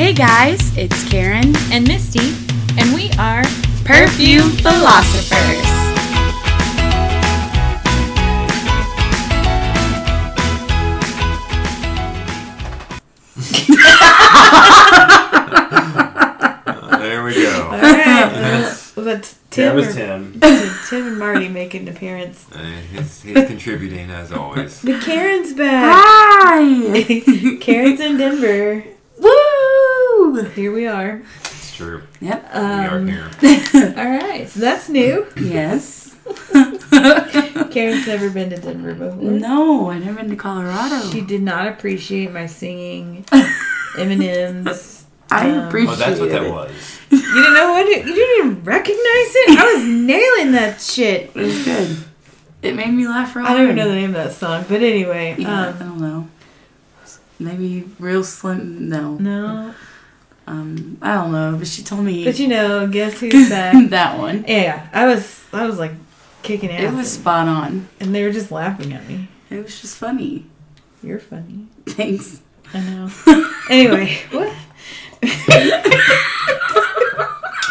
Hey guys, it's Karen, and Misty, and we are Perfume Philosophers. There we go. All right. well, that's That Tim, was or- Tim. Tim and Marty make an appearance. Uh, he's, he's contributing as always. But Karen's back. Hi! Karen's in Denver. Woo! Here we are. It's true. Yep. we are Um, here. All right. So that's new. Yes. Karen's never been to Denver before. no, I never been to Colorado. She did not appreciate my singing Eminem's. I um, appreciate Oh, that's what that it. was. You didn't know what? It, you didn't even recognize it? I was nailing that shit. It was good. It made me laugh real I don't even know the name of that song, but anyway. Yeah, I Um, don't know. Maybe real slim. No. no, Um, I don't know. But she told me but you know, guess who's back? that one. yeah, I was, I was like kicking ass, It was spot on. and they were just laughing at me. It was just funny. You're funny. Thanks. I know. anyway, what?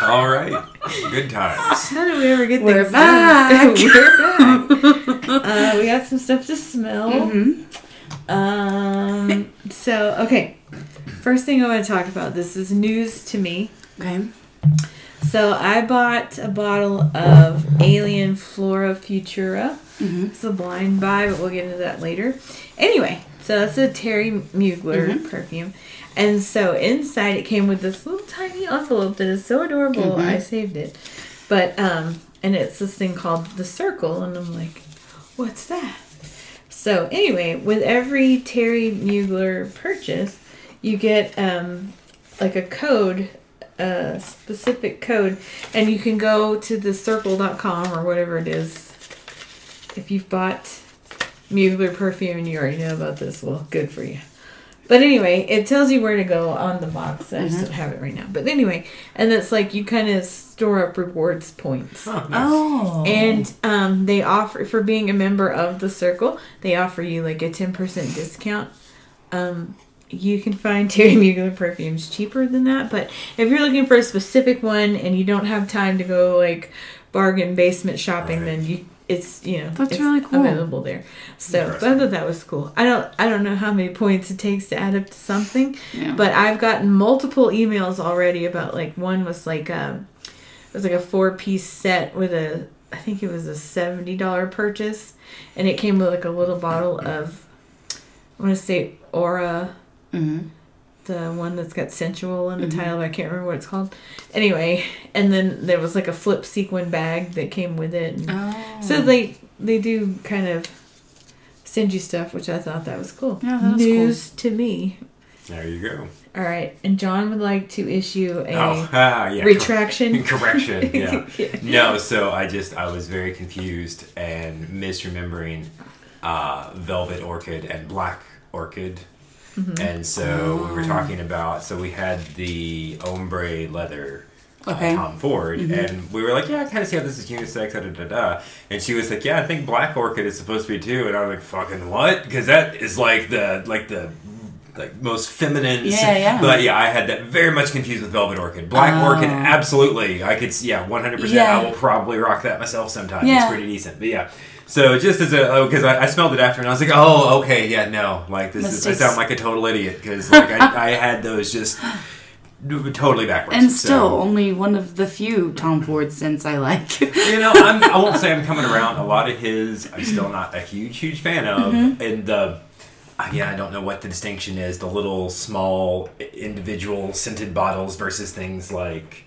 All right. Good times. How did we ever get We're things back. done? We're back. uh, we got some stuff to smell. Mm-hmm. Um. So okay, first thing I want to talk about. This is news to me. Okay. So I bought a bottle of Alien Flora Futura. Mm-hmm. It's a blind buy, but we'll get into that later. Anyway, so that's a Thierry Mugler Mhm. perfume. And so inside it came with this little tiny envelope that is so adorable. Mhm. I saved it. But um and it's this thing called the circle and I'm like, what's that? So anyway, with every Thierry Mugler purchase, you get um like a code a specific code and you can go to the circle.com or whatever it is. If you've bought Mugler perfume and you already know about this. Well good for you. But anyway it tells you where to go on the box. I just don't have it right now. But anyway and it's like you kind of store up rewards points. Oh, nice. Oh. and um, they offer for being a member of the circle they offer you like a 10% discount. Um, you can find Thierry Mugler perfumes cheaper than that but if you're looking for a specific one and you don't have time to go like bargain basement shopping Right. then you it's you know That's it's really cool. available there so but I thought that was cool I don't I don't know how many points it takes to add up to something yeah. but I've gotten multiple emails already about like one was like um it was like a four piece set with a I think it was a seventy dollar purchase and it came with like a little bottle of I want to say Aura mm-hmm. the one that's got sensual in the Mhm. title. I can't remember what it's called anyway and then there was like a flip sequin bag that came with it and Oh. so they they do kind of send you stuff which I thought that was cool Yeah, that is cool. news to me There you go. all right, and John would like to issue a Oh, ah, yeah. retraction. Correction. Yeah. No, so I just I was very confused and misremembering uh, Velvet Orchid and Black Orchid. Mm-hmm. And so we were talking about so we had the ombre leather uh, Okay. Tom Ford and we were like, Yeah, I kinda see how this is unisex, da da da da and she was like, Yeah, I think Black Orchid is supposed to be too and I was like, Fucking what? Because that is like the like the like most feminine Yeah, yeah. but yeah i had that very much confused with velvet orchid black Oh. orchid absolutely i could yeah 100% i will probably rock that myself sometime Yeah. it's pretty decent but yeah so just as a because I, I smelled it after and i was like oh okay yeah no like this is i sound like a total idiot because like I, I had those just totally backwards and So- still only one of the few Tom Ford scents I like. you know, I'm, I won't say I'm coming around. A lot of his, I'm still not a huge, huge fan of. Mm-hmm. And the, again, I don't know what the distinction is. The little small individual scented bottles versus things like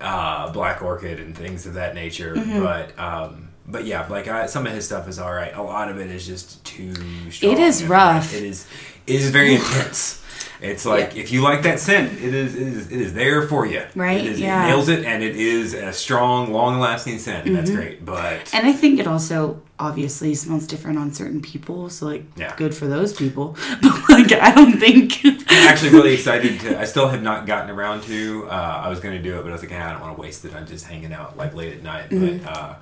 uh, Black Orchid and things of that nature. Mm-hmm. But, um, but yeah, like I, some of his stuff is all right. A lot of it is just too strong. It is rough. It is. It is very intense. It's like if you like that scent, it is it is it is there for you. Right, It, is, yeah. it nails it, and it is a strong, long-lasting scent. And That's great. But and I think it also obviously smells different on certain people, so like Yeah. good for those people. But like I don't think I'm actually really excited to. I still have not gotten around to. Uh, I was going to do it, but I was like, "Ah, I don't want to waste it on just hanging out like late at night. Mm-hmm. But uh,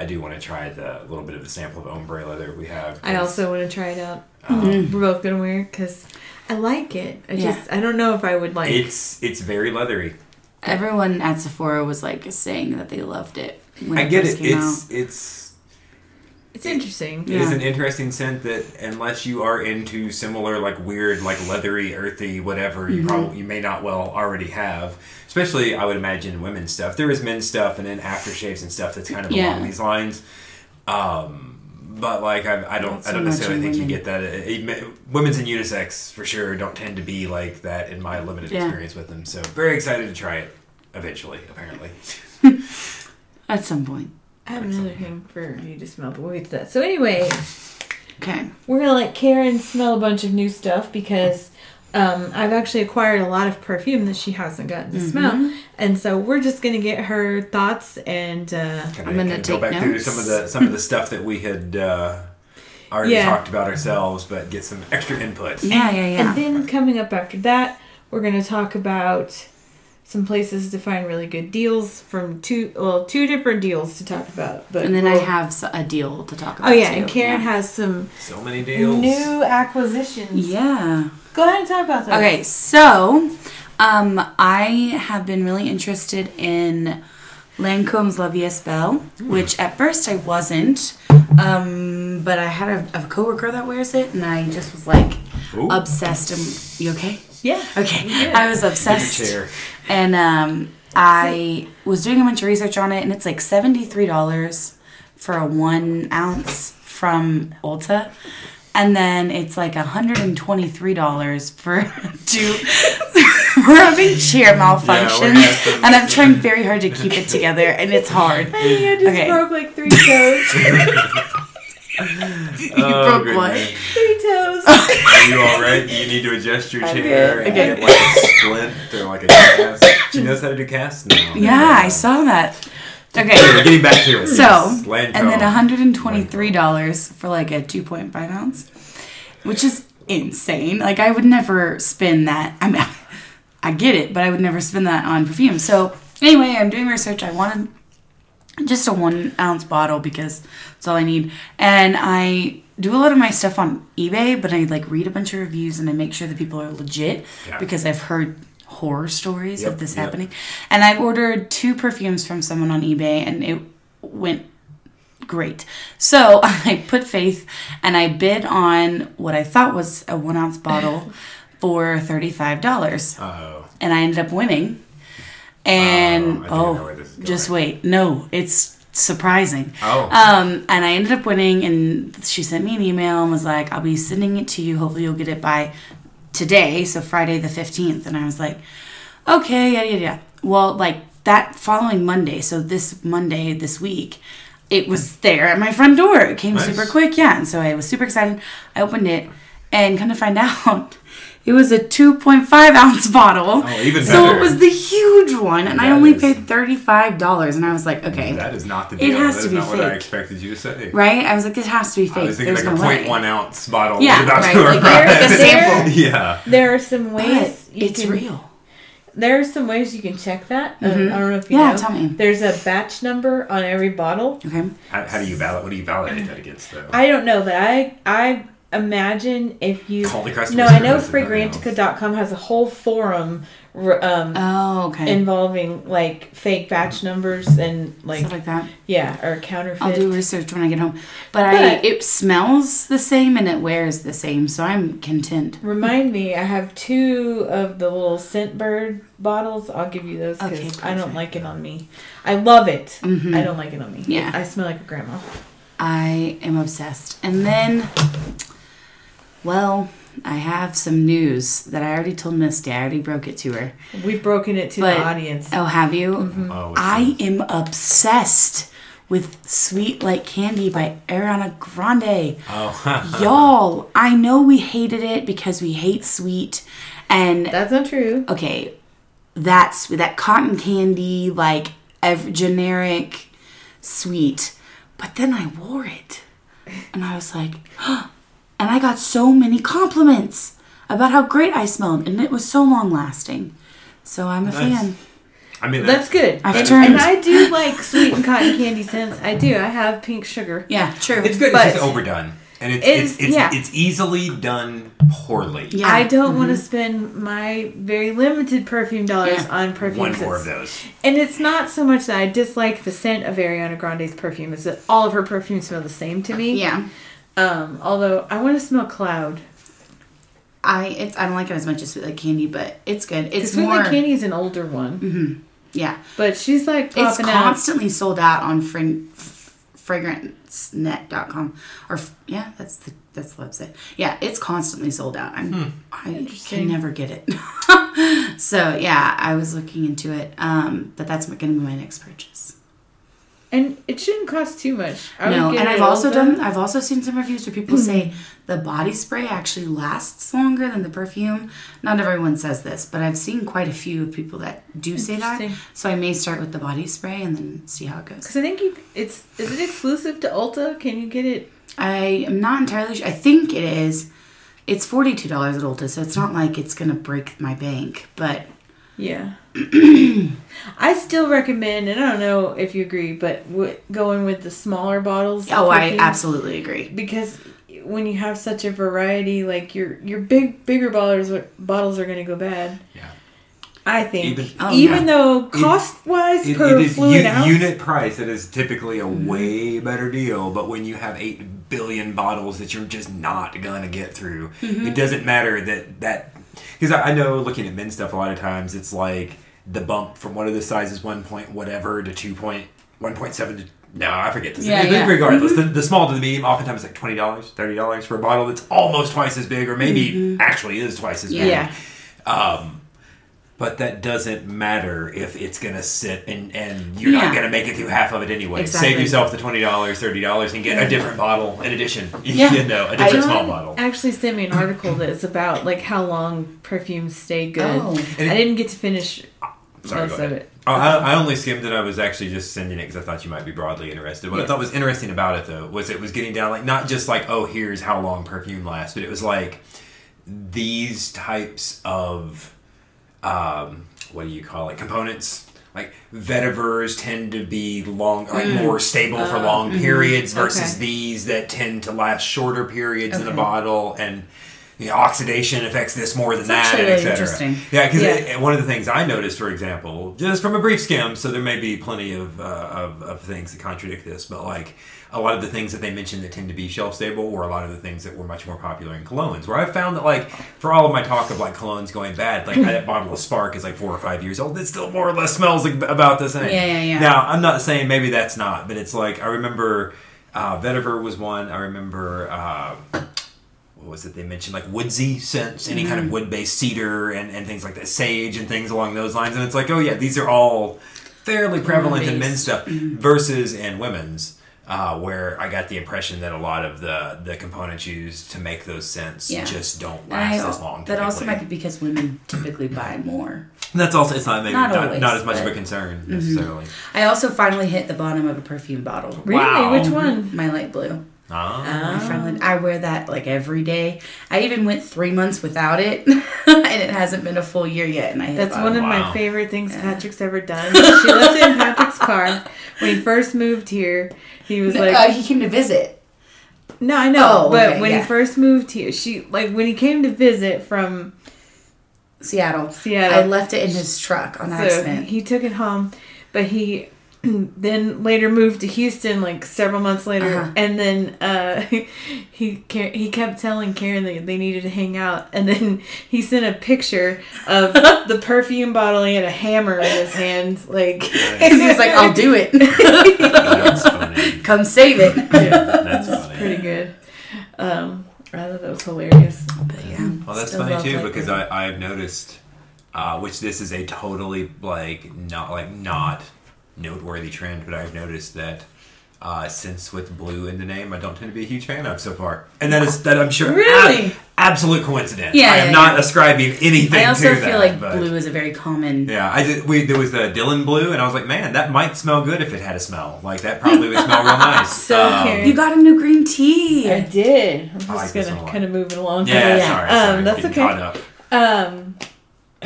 I do want to try the little bit of a sample of ombre leather we have. I also want to try it out. um, We're both gonna wear it because I like it. I Yeah. just I don't know if I would like. It's it's very leathery. Everyone at Sephora was like saying that they loved it. When I get first it. came It's out. it's it's interesting. it is Yeah. an interesting scent that unless you are into similar like weird like leathery earthy whatever Mm-hmm. you probably you may not well already have. Especially I would imagine women's stuff. There is men's stuff and then aftershaves and stuff that's kind of Yeah. along these lines. Um, but like I, I don't Not I don't much necessarily in think you get that. It, it- women's and unisex for sure don't tend to be like that in my limited Yeah. experience with them. So very excited to try it eventually. Apparently. At some point. I have another thing for you to smell, but we'll get to that. So anyway, Okay. we're gonna let Karen smell a bunch of new stuff because um, I've actually acquired a lot of perfume that she hasn't gotten to Mm-hmm. smell, and so we're just gonna get her thoughts and uh, Can I'm gonna can take go back through some of the some of the stuff that we had uh, already Yeah. talked about ourselves, but get some extra input. Yeah, yeah, yeah. And then coming up after that, we're going to talk about some places to find really good deals from two, well, two different deals to talk about. But And then I we'll- have a deal to talk about. Oh yeah, too. and Karen yeah. has some So many deals. new acquisitions. Yeah. Go ahead and talk about that Okay, so um, I have been really interested in Lancome's La Vie est Belle, which at first I wasn't, um, but I had a, a coworker that wears it, and I just was like Ooh. obsessed. And you okay? Yeah. Okay, I was obsessed, chair. and um, I was doing a bunch of research on it, and it's like seventy three dollars for a one ounce from Ulta. And then it's like $123 for two. We're having chair malfunctions. gonna and I'm trying very hard to keep it together, and it's hard. I think I just Okay. broke like three toes. You Oh, broke what? three toes. Are you all right? You need to adjust your chair good. and Okay. get like a splint or like a cast? She knows how to do casts now. Yeah, I saw that. Okay. Anyway, getting back to it. So, Yes, and then $123 for like a 2.5 ounce, which is insane. Like, I would never spend that. I mean, I get it, but I would never spend that on perfume. So, anyway, I'm doing research. I wanted just a one ounce bottle because that's all I need. And I do a lot of my stuff on eBay, but I like read a bunch of reviews and I make sure that people are legit Yeah. because I've heard horror stories Yep, of this yep. happening. And I ordered two perfumes from someone on eBay and it went great. So I put faith and I bid on what I thought was a one ounce bottle for $35 Uh-oh. and I ended up winning. And Oh, I think I know oh, where this is just wait, no, it's surprising. Oh. Um, and I ended up winning, and she sent me an email and was like, "I'll be sending it to you. Hopefully, you'll get it by today, so Friday the fifteenth. And I was like, "Okay, yeah, yeah, yeah." Well, like that following Monday, so this Monday this week, it was there at my front door. It came Nice. super quick, yeah. And so I was super excited. I opened it, and come to find out. It was a 2.5 ounce bottle. Oh, even so better. it was the huge one, and I only is- paid $35. And I was like, okay. That is not the deal. It has that to is be not what I fake. expected you to say. Right? I was like, this has to be fake. I fake. was thinking There's like no a way. 0.1 ounce bottle Yeah, right, like, arrive. like sample. yeah. There are some ways you it's can, real. There are some ways you can check that. Um, Mhm. I don't know if you Yeah, know. tell me. There's a batch number on every bottle. Okay. How, how do you validate? What do you validate that against, though? I don't know, but I I imagine if you Call the customer No, I know service, if nothing. Fragrantica.com has a whole forum um, Oh, okay. involving like fake batch numbers and like Stuff like that. yeah, or counterfeit. I'll do research when I get home. But, I, it smells the same and it wears the same, so I'm content. Remind me, I have two of the little Scentbird bottles. I'll give you those because Okay, I don't like it on me. I love it. Mhm. I don't like it on me. Yeah. I smell like a grandma. I am obsessed. And then, well, I have some news that I already told Misty. I already broke it to her. We've broken it to But- the audience. Oh, have you? Mm-hmm. Oh, which I one? am obsessed with Sweet Like Candy by Ariana Grande. Oh, Y'all, I know we hated it because we hate sweet. And That's not true. okay, that's that cotton candy, like ev- generic sweet. But then I wore it and I was like, and I got so many compliments about how great I smelled, and it was so long lasting. So I'm a Nice. fan. I mean, That's good. I've and, turned- and I do like sweet and cotton candy scents. I do. I have pink sugar. Yeah, true. It's good. But- it's just overdone. and it's It's- it's it's, yeah. it's easily done poorly. Yeah. I don't want to mm-hmm. spend my very limited perfume dollars Yeah. on perfume. One more of those. And it's not so much that I dislike the scent of Ariana Grande's perfume; it's that all of her perfumes smell the same to me. Yeah. Um, although I want to smell cloud. I it's I don't like it as much as Sweet Like Candy, but it's good. It's It's Sweet more Like Candy is an older one, yeah. but she's like It's popping out. constantly sold out on fran- f- fragrancenet.com or f- yeah, that's the that's the website. Yeah, it's constantly sold out. I'm I can never get it. so yeah, I was looking into it. Um, but that's going to be my next purchase. And it shouldn't cost too much. I no, and I've also done. I've also seen some reviews where people say the body spray actually lasts longer than the perfume. Not everyone says this, but I've seen quite a few people that do say that. So I may start with the body spray and then see how it goes. Because I think you, it's is it exclusive to Ulta? Can you get it? I am not entirely sure. I think it is. It's forty two dollars at Ulta, so it's not like it's gonna break my bank. But Yeah. I still recommend, and I don't know if you agree, but w- going with the smaller bottles. of oh, I absolutely agree. because when you have such a variety, like your your big bigger bottles are, bottles are going to go bad. Yeah. I think Even- oh, even, Oh, yeah. though cost wise It, per it is fluid u- ounce, unit price. It is typically a mm-hmm. way better deal. But when you have eight billion bottles that you're just not gonna get through, it mm-hmm. doesn't matter that that because I, I know looking at men's stuff a lot of times it's like the bump from one of the sizes one point whatever to two point one point seven to. No, I forget this. Yeah, yeah. Regardless, the, the small to the medium, oftentimes it's like twenty dollars, thirty dollars for a bottle that's almost twice as big, or maybe actually is twice as big. yeah, Um, but that doesn't matter if it's gonna sit and, and you're Yeah. not gonna make it through half of it anyway. Exactly. Save yourself the twenty dollars, thirty dollars, and get a different bottle in addition. Yeah. you know, a different I- small bottle. actually sent me an article that's about like how long perfumes stay good. Oh. And I didn't get to finish Sorry, most go of it. Oh, I, I only skimmed it. I was actually just sending it because I thought you might be broadly interested. What I thought was interesting about it, though, was it was getting down like not just like oh here's how long perfume lasts, but it was like these types of um, what do you call it components. Like vetivers tend to be long, like more stable for long periods versus Okay. these that tend to last shorter periods in a bottle, and know, oxidation affects this more than That's that, actually really et cetera. Yeah, because Yeah. one of the things I noticed, for example, just from a brief skim, so there may be plenty of, uh, of, of things that contradict this, but like a lot of the things that they mentioned that tend to be shelf stable were a lot of the things that were much more popular in colognes. Where I found that, like, for all of my talk of like colognes going bad, like that bottle of Spark is like four or five years old. It still more or less smells like, about the same. Yeah, yeah, yeah. Now, I'm not saying maybe that's not, but it's like I remember uh, Vetiver was one. I remember. Uh, was it they mentioned like woodsy scents any kind Mm-hmm. of wood-based cedar and, and things like that sage and things along those lines and it's like oh yeah these are all fairly prevalent in men's stuff Mm-hmm. versus in women's uh, where I got the impression that a lot of the the components used to make those scents Yeah. just don't last I- as long. that also might be because women typically buy more. That's also it's not maybe Not not, not, as much of a concern necessarily. I also finally hit the bottom of a perfume bottle. Really? Wow. Which one? My light blue. Ah. I finally I wear that like every day. I even went three months without it, and it hasn't been a full year yet. And I that's one of. Wow. my favorite things Patrick's ever done. She left it in Patrick's car when he first moved here. He was like, uh, he came to visit. "No, I know." Oh, but okay, when yeah. he first moved here, she like when he came to visit from Seattle. Seattle. I left it in his truck on so accident. he took it home, but he then later moved to Houston like several months later, Uh-huh. and then uh, he he kept telling Karen that they needed to hang out, and then he sent a picture of the perfume bottle. and a hammer in his hand, like and he was like, "I'll do it. That's funny. Come save it." yeah, That's funny. pretty good. Um, I thought that was hilarious. But yeah. Well, that's funny too light because blue. I I've noticed, uh, which this is a totally like not like not noteworthy trend, but I've noticed that uh, since with blue in the name, I don't tend to be a huge fan of so far, and that is that I'm sure Really? ab- absolute coincidence. Yeah, I am yeah, not yeah. ascribing anything to do. I also to feel that. like but- blue is a very common. Yeah, I did. We there was the Dylan blue, and I was like, man, that might smell good if it had a smell. Like that probably would smell real nice. So Um, You got a new green tea. I did. I'm just like this one a gonna kind of move it along. Yeah, Yeah. sorry, Um, that's okay. Up. Um,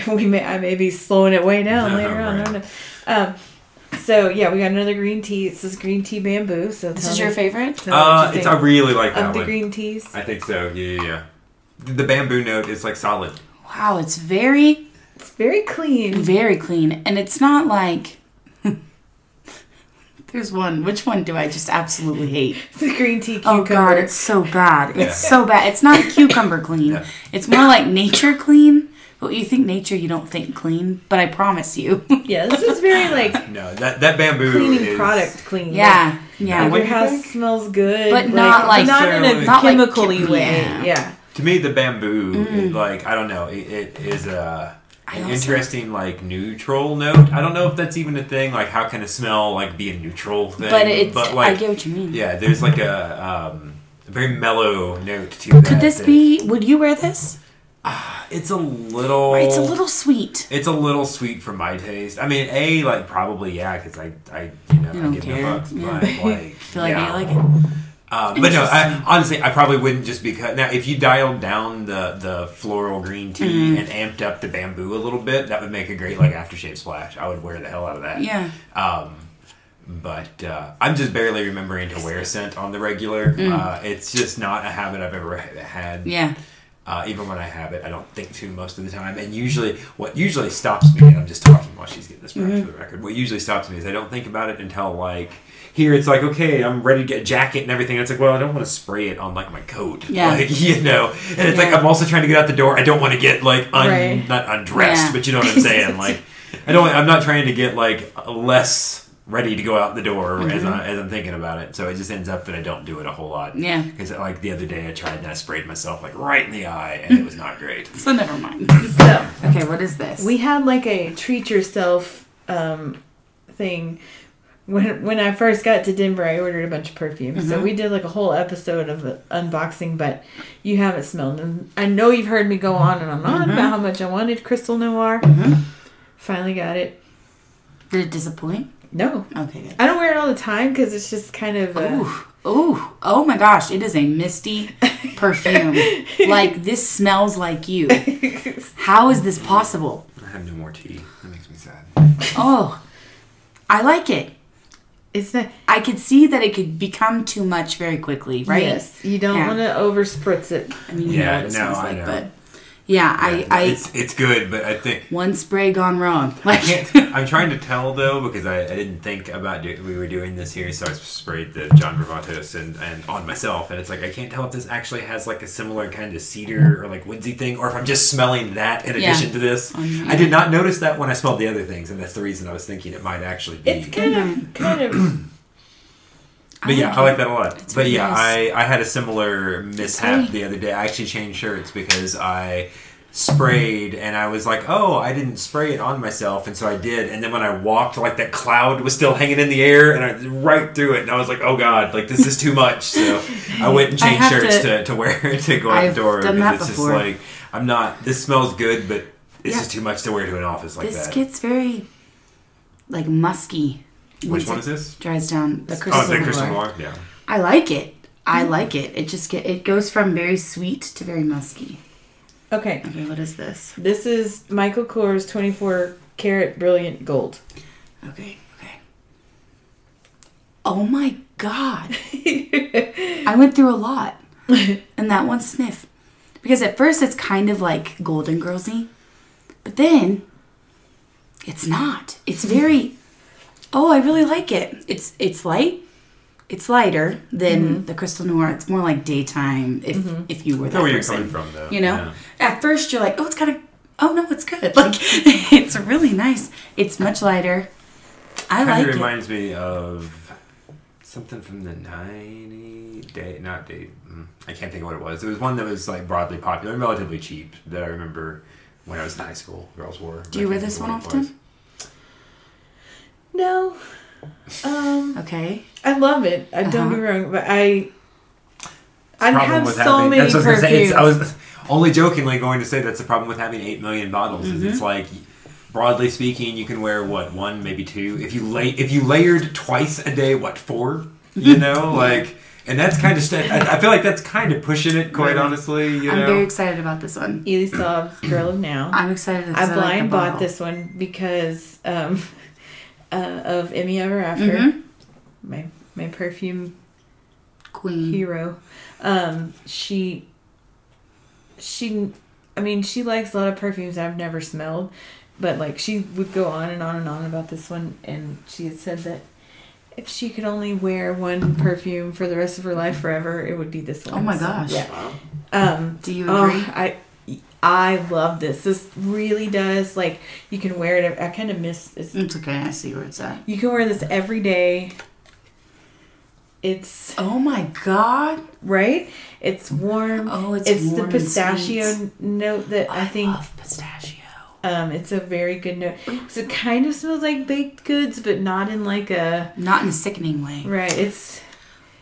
we may I may be slowing it way down No, later on. I right. don't know. Um, So yeah, we got another green tea. This is green tea bamboo. So This is me- your favorite? tell me what Uh, you it's think I really like that of the green teas. I think so. Yeah, yeah, yeah. The bamboo note is like solid. Wow, it's very, It's very clean. very clean. And it's not like. There's one. Which one do I just absolutely hate? The green tea Oh god, it's so bad. It's Yeah. so bad. It's not cucumber clean. Yeah. It's more like nature clean. But you think nature, you don't think clean. But I promise you. yeah, this is very like No, that that bamboo cleaning is, product clean. yeah, Like, yeah. your What do you house think? smells good, But not like- not in a not chemically chem- way. yeah. Yeah. To me, the bamboo, is like I don't know, it, it is a I an also- interesting like neutral note. I don't know if that's even a thing. Like, how can a smell like be a neutral thing? But it's. but like I get what you mean. yeah, there's like a um, a very mellow note to that. Could this that- be? Would you wear this? It's a little. It's a little sweet. It's a little sweet for my taste. I mean, a like probably yeah, because I I you know You I don't give no care. fucks, Yeah. but like Feel like yeah. I like it. Um, but no, I, honestly, I probably wouldn't just because now if you dialed down the the floral green tea Mm-hmm. and amped up the bamboo a little bit, that would make a great like aftershave splash. I would wear the hell out of that. Yeah. Um, but uh, I'm just barely remembering to wear scent on the regular. Uh, it's just not a habit I've ever had. Mm. Yeah. Uh, even when I have it, I don't think to most of the time. And usually, what usually stops me, and I'm just talking while she's getting this prepped for the record. What usually stops me is I don't think about it until like here. It's like okay, I'm ready to get a jacket and everything. It's like well, I don't want to spray it on like my coat. Yeah. Like you know, and it's like I'm also trying to get out the door. I don't want to get like un, Right. not undressed, Yeah. but you know what I'm saying. like I don't. I'm not trying to get like less ready to go out the door as, Mm-hmm. I, as I'm thinking about it. So it just ends up that I don't do it a whole lot. Yeah. Because like the other day I tried and I sprayed myself like right in the eye and it was not great. So never mind. So Okay, what is this? we had like a treat yourself um, thing. When when I first got to Denver, I ordered a bunch of perfume. So we did like a whole episode of the unboxing, but you haven't smelled them. I know you've heard me go on and on and on about how much I wanted Crystal Noir. Finally got it. Did it disappoint? No, Okay, good. I don't wear it all the time because it's just kind of. Uh, Ooh, ooh, oh my gosh! It is a misty perfume. like this smells like you. How is this possible? I have no more tea. That makes me sad. Oh, I like it. it's not. I could see that it could become too much very quickly, right? Yes, you don't Yeah. want to over spritz it. I mean, you Yeah, know what it no, smells I like, know. but yeah, I, I, it's it's good, but I think one spray gone wrong. Like, can't, I'm trying to tell though because I, I didn't think about do, we were doing this here, so I sprayed the John Varvatos and, and on myself, and it's like I can't tell if this actually has like a similar kind of cedar or like woodsy thing, or if I'm just smelling that in Yeah. addition to this. Um, I did not notice that when I smelled the other things, and that's the reason I was thinking it might actually be. It's kind of kind of. But yeah, I like that a lot. It's but really yeah, nice. I, I had a similar mishap the other day. I actually changed shirts because I sprayed and I was like, oh, I didn't spray it on myself, and so I did. And then when I walked, like that cloud was still hanging in the air, and I right through it, and I was like, oh god, like this is too much. So I went and changed shirts to- to, to wear to go out I've the door done because that it's before. just like I'm not. This smells good, but it's Yeah. just too much to wear to an office like this that. gets very like musky. Which one it is this? Dries down the crystal. Oh, the crystal Noir. noir. Yeah. I like it. I hmm. like it. It just get it goes from very sweet to very musky. Okay, Okay, what is this? this is Michael Kors 24 karat brilliant gold. Okay, okay. Oh my god. I went through a lot and that one sniff. Because at first it's kind of like golden girlsy, but then it's not. It's very Oh, I really like it. It's it's light. It's lighter than the crystal noir. It's more like daytime if if you were I that know where you're coming from, though. You know, Yeah. at first you're like, oh, it's kind of, oh no, it's good. Like, it's really nice. It's much lighter. I kind like of it. reminds me of something from the 90s day not day mm, i can't think of what it was it was one that was like broadly popular and relatively cheap that i remember when i was in high school girls wore Do you wear this one of was. often? No, um, Okay. I love it. I don't Uh-huh. get me wrong, but I I have so having- many that's what I was gonna say. perfumes. It's- I was only jokingly going to say that's the problem with having 8 million bottles is Mm-hmm. it's like broadly speaking you can wear what one maybe two if you lay if you layered twice a day what four you know like and that's kind of st- I, I feel like that's kind of pushing it quite Really? honestly you know? I'm very excited about this one. Elie Saab's Girl of Now. I'm excited. I because blind like the bought this one because um, uh, of Emmy Ever After, Mhm. my my perfume Queen. hero. Um, she, she, I mean, she likes a lot of perfumes I've never smelled, but like she would go on and on and on about this one, and she had said that if she could only wear one perfume for the rest of her life forever, it would be this one. Oh my So, gosh. Yeah. Um, Do you oh. I. I love this. This really does like you can wear it. I kind of miss. It's, It's okay. I see where it's at. you can wear this every day. It's Oh my god. right? It's warm. Oh, it's it's the warm and pistachio note that I, think love pistachio. um it's a very good note. So it kind of smells like baked goods, but not in like a Not in a sickening way. right. It's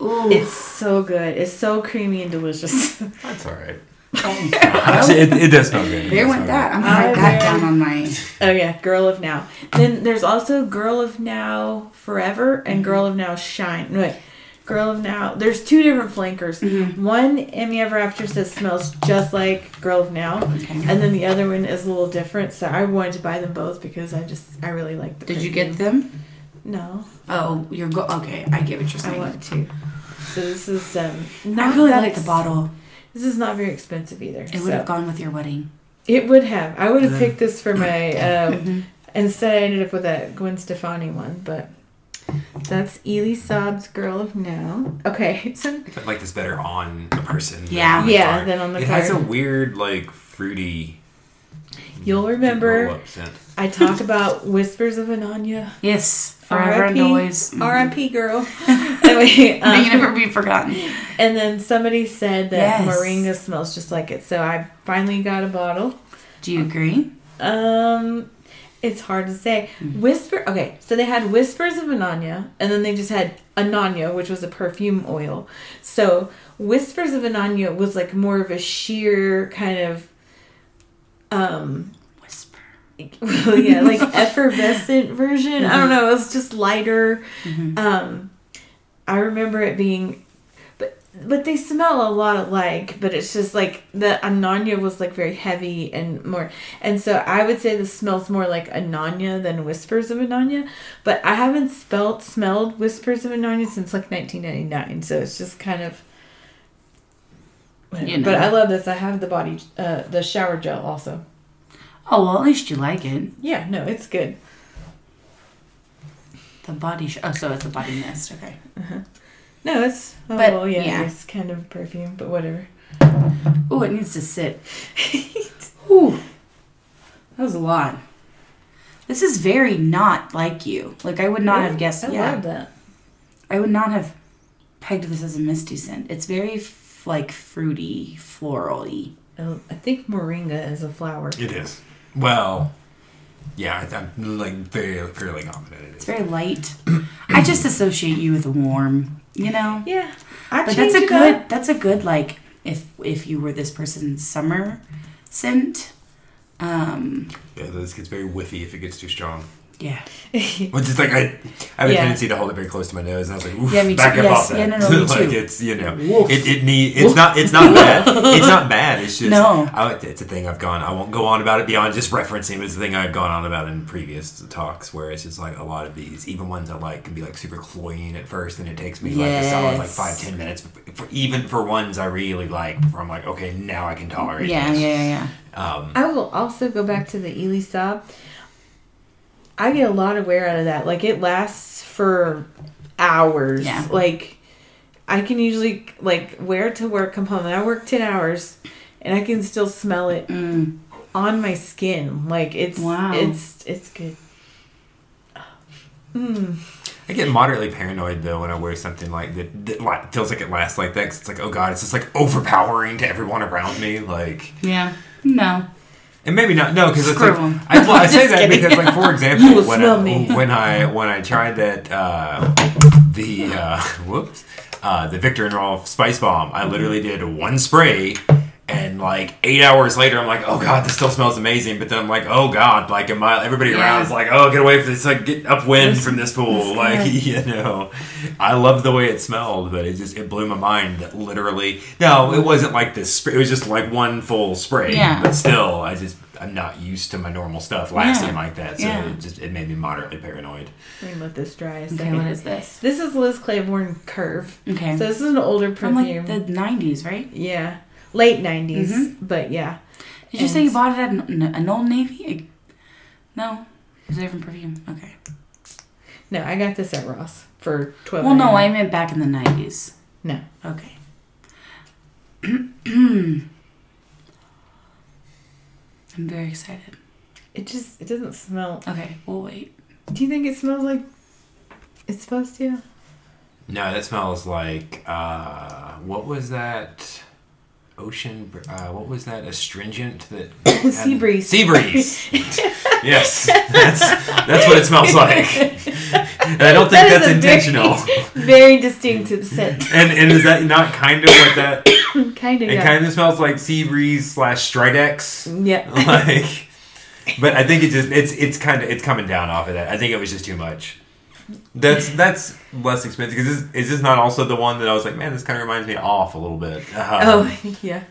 Ooh. it's so good. It's so creamy and delicious. That's all right. Oh, Actually, it, it does smell good. It there went that. I'm I gonna write that very- down on my. oh yeah, Girl of Now. Then there's also Girl of Now Forever and Mm-hmm. Girl of Now Shine. No, wait. Girl of Now. There's two different flankers. Mm-hmm. One Emmy Ever After says smells just like Girl of Now. Okay. And then the other one is a little different, so I wanted to buy them both because I just I really like the. Did you get them? No, Oh, you're go. Okay, I get what you're saying. I want to. So this is um. I Not really that like the bottle. This is not very expensive either. It would so- have gone with your wedding. It would have. I would have picked this for my. Um, Mhm. Instead, I ended up with that Gwen Stefani one, but that's Elie Saab's "Girl of Now." Okay, so I like this better on the person. Yeah. on the Yeah, card. than on the It has a weird, like, fruity. you'll remember. I talk about "Whispers of Ananya." Yes, forever R.I.P. always. Mhm. R.I.p. Girl. anyway, May you um, never be forgotten. And then somebody said that Yes. moringa smells just like it. So I finally got a bottle. Do you agree? Um it's hard to say. Whisper okay, so they had Whispers of Ananya and then they just had Ananya, which was a perfume oil. So Whispers of Ananya was like more of a sheer kind of um. well, yeah, like effervescent version. I don't know. It was just lighter. Um, I remember it being, but but they smell a lot alike. But it's just like the Ananya was like very heavy and more. And so I would say this smells more like Ananya than Whispers of Ananya. But I haven't spelt smelled Whispers of Ananya since like 1999. So it's just kind of. You know. But I love this. I have the body, uh, the shower gel also. Oh well, at least you like it. Yeah, no, it's good. The body. Sh- oh, so it's a body mist. Okay. Uh-huh. No, it's oh But, well, yeah, yeah. it's kind of perfume, but whatever. Oh, it needs to sit. Ooh, that was a lot. This is very not like you. Like I would not have guessed. I yeah, love that. I would not have pegged this as a misty scent. It's very f- like fruity, floral-y. I I think moringa is a flower. It is. Well, yeah, I- I'm like very fairly confident it It's very light. I just associate you with warm. You know. Yeah, I But that's a good. up. That's a good like if if you were this person's summer scent. Um. Yeah, this gets very whiffy if it gets too strong. Yeah. Which is like I, I have a Yeah. tendency to hold it very close to my nose, and I was like, Oof, Yeah, me too. back up Yes, off that. yeah, no, no, me like too. it's you know, Woof. it it need it's not it's not bad. It's not bad. It's just No. I, it's a thing I've gone. I won't go on about it beyond just referencing. But it's a thing I've gone on about in previous talks, where it's just like a lot of these, even ones I like, can be like super cloying at first, and it takes me like a solid like five ten minutes. For, even for ones I really like, before I'm like, okay, now I can tolerate. Yeah. this. Yeah. Yeah. Um, I will also go back to the Ely Saab. I get a lot of wear out of that. Like it lasts for hours. Yeah. Like I can usually like wear it to work, come home, and I work ten hours, and I can still smell it Mm. on my skin. Like it's Wow. it's it's good. Mm. I get moderately paranoid though when I wear something like that, that la- feels like it lasts like that. 'cause it's like, oh god, it's just like overpowering to everyone around me. Like, Yeah. No. And maybe not. No, because it's like. I, well, I say that kidding. because, like, for example, when I, when I when I tried that uh, the uh, whoops uh, the Viktor and Rolf Spice Bomb, I literally did one spray. And like eight hours later, I'm like, oh god, this still smells amazing. But then I'm like, oh god, like am I, everybody around Yeah. is like, oh, get away from this, like get upwind This- from this pool. Like good. you know, I love the way it smelled, but it just it blew my mind. That literally, no, it wasn't like this. Spray, it was just like one full spray. Yeah. But still, I just I'm not used to my normal stuff lasting Yeah. like that. So Yeah. it just it made me moderately paranoid. Let me let this dry a Okay, what is this? This is Liz Claiborne Curve. Okay. So this is an older From perfume. like the 90s, right? yeah. Late 90s, Mhm. but yeah. Did you say you bought it at an, an Old Navy? No. It's a different perfume. Okay. No, I got this at Ross for 12 Well, no, I meant back in the 90s. No. Okay. I'm very excited. It just, it doesn't smell. Okay, we'll wait. Do you think it smells like it's supposed to? No, that smells like uh, what was that? Ocean. Uh, what was that astringent that? Sea breeze. Sea breeze. yes, that's that's what it smells like. And I don't think That that's intentional. Very, very distinctive scent. And and is that not kind of what that? kind of, It yeah. kind of smells like sea breeze slash stridex. yeah. Like, but I think it just it's it's kind of it's coming down off of that. I think it was just too much. That's that's less expensive because is, is this not also the one that I was like, man, this kind of reminds me off a little bit. Um, oh, yeah.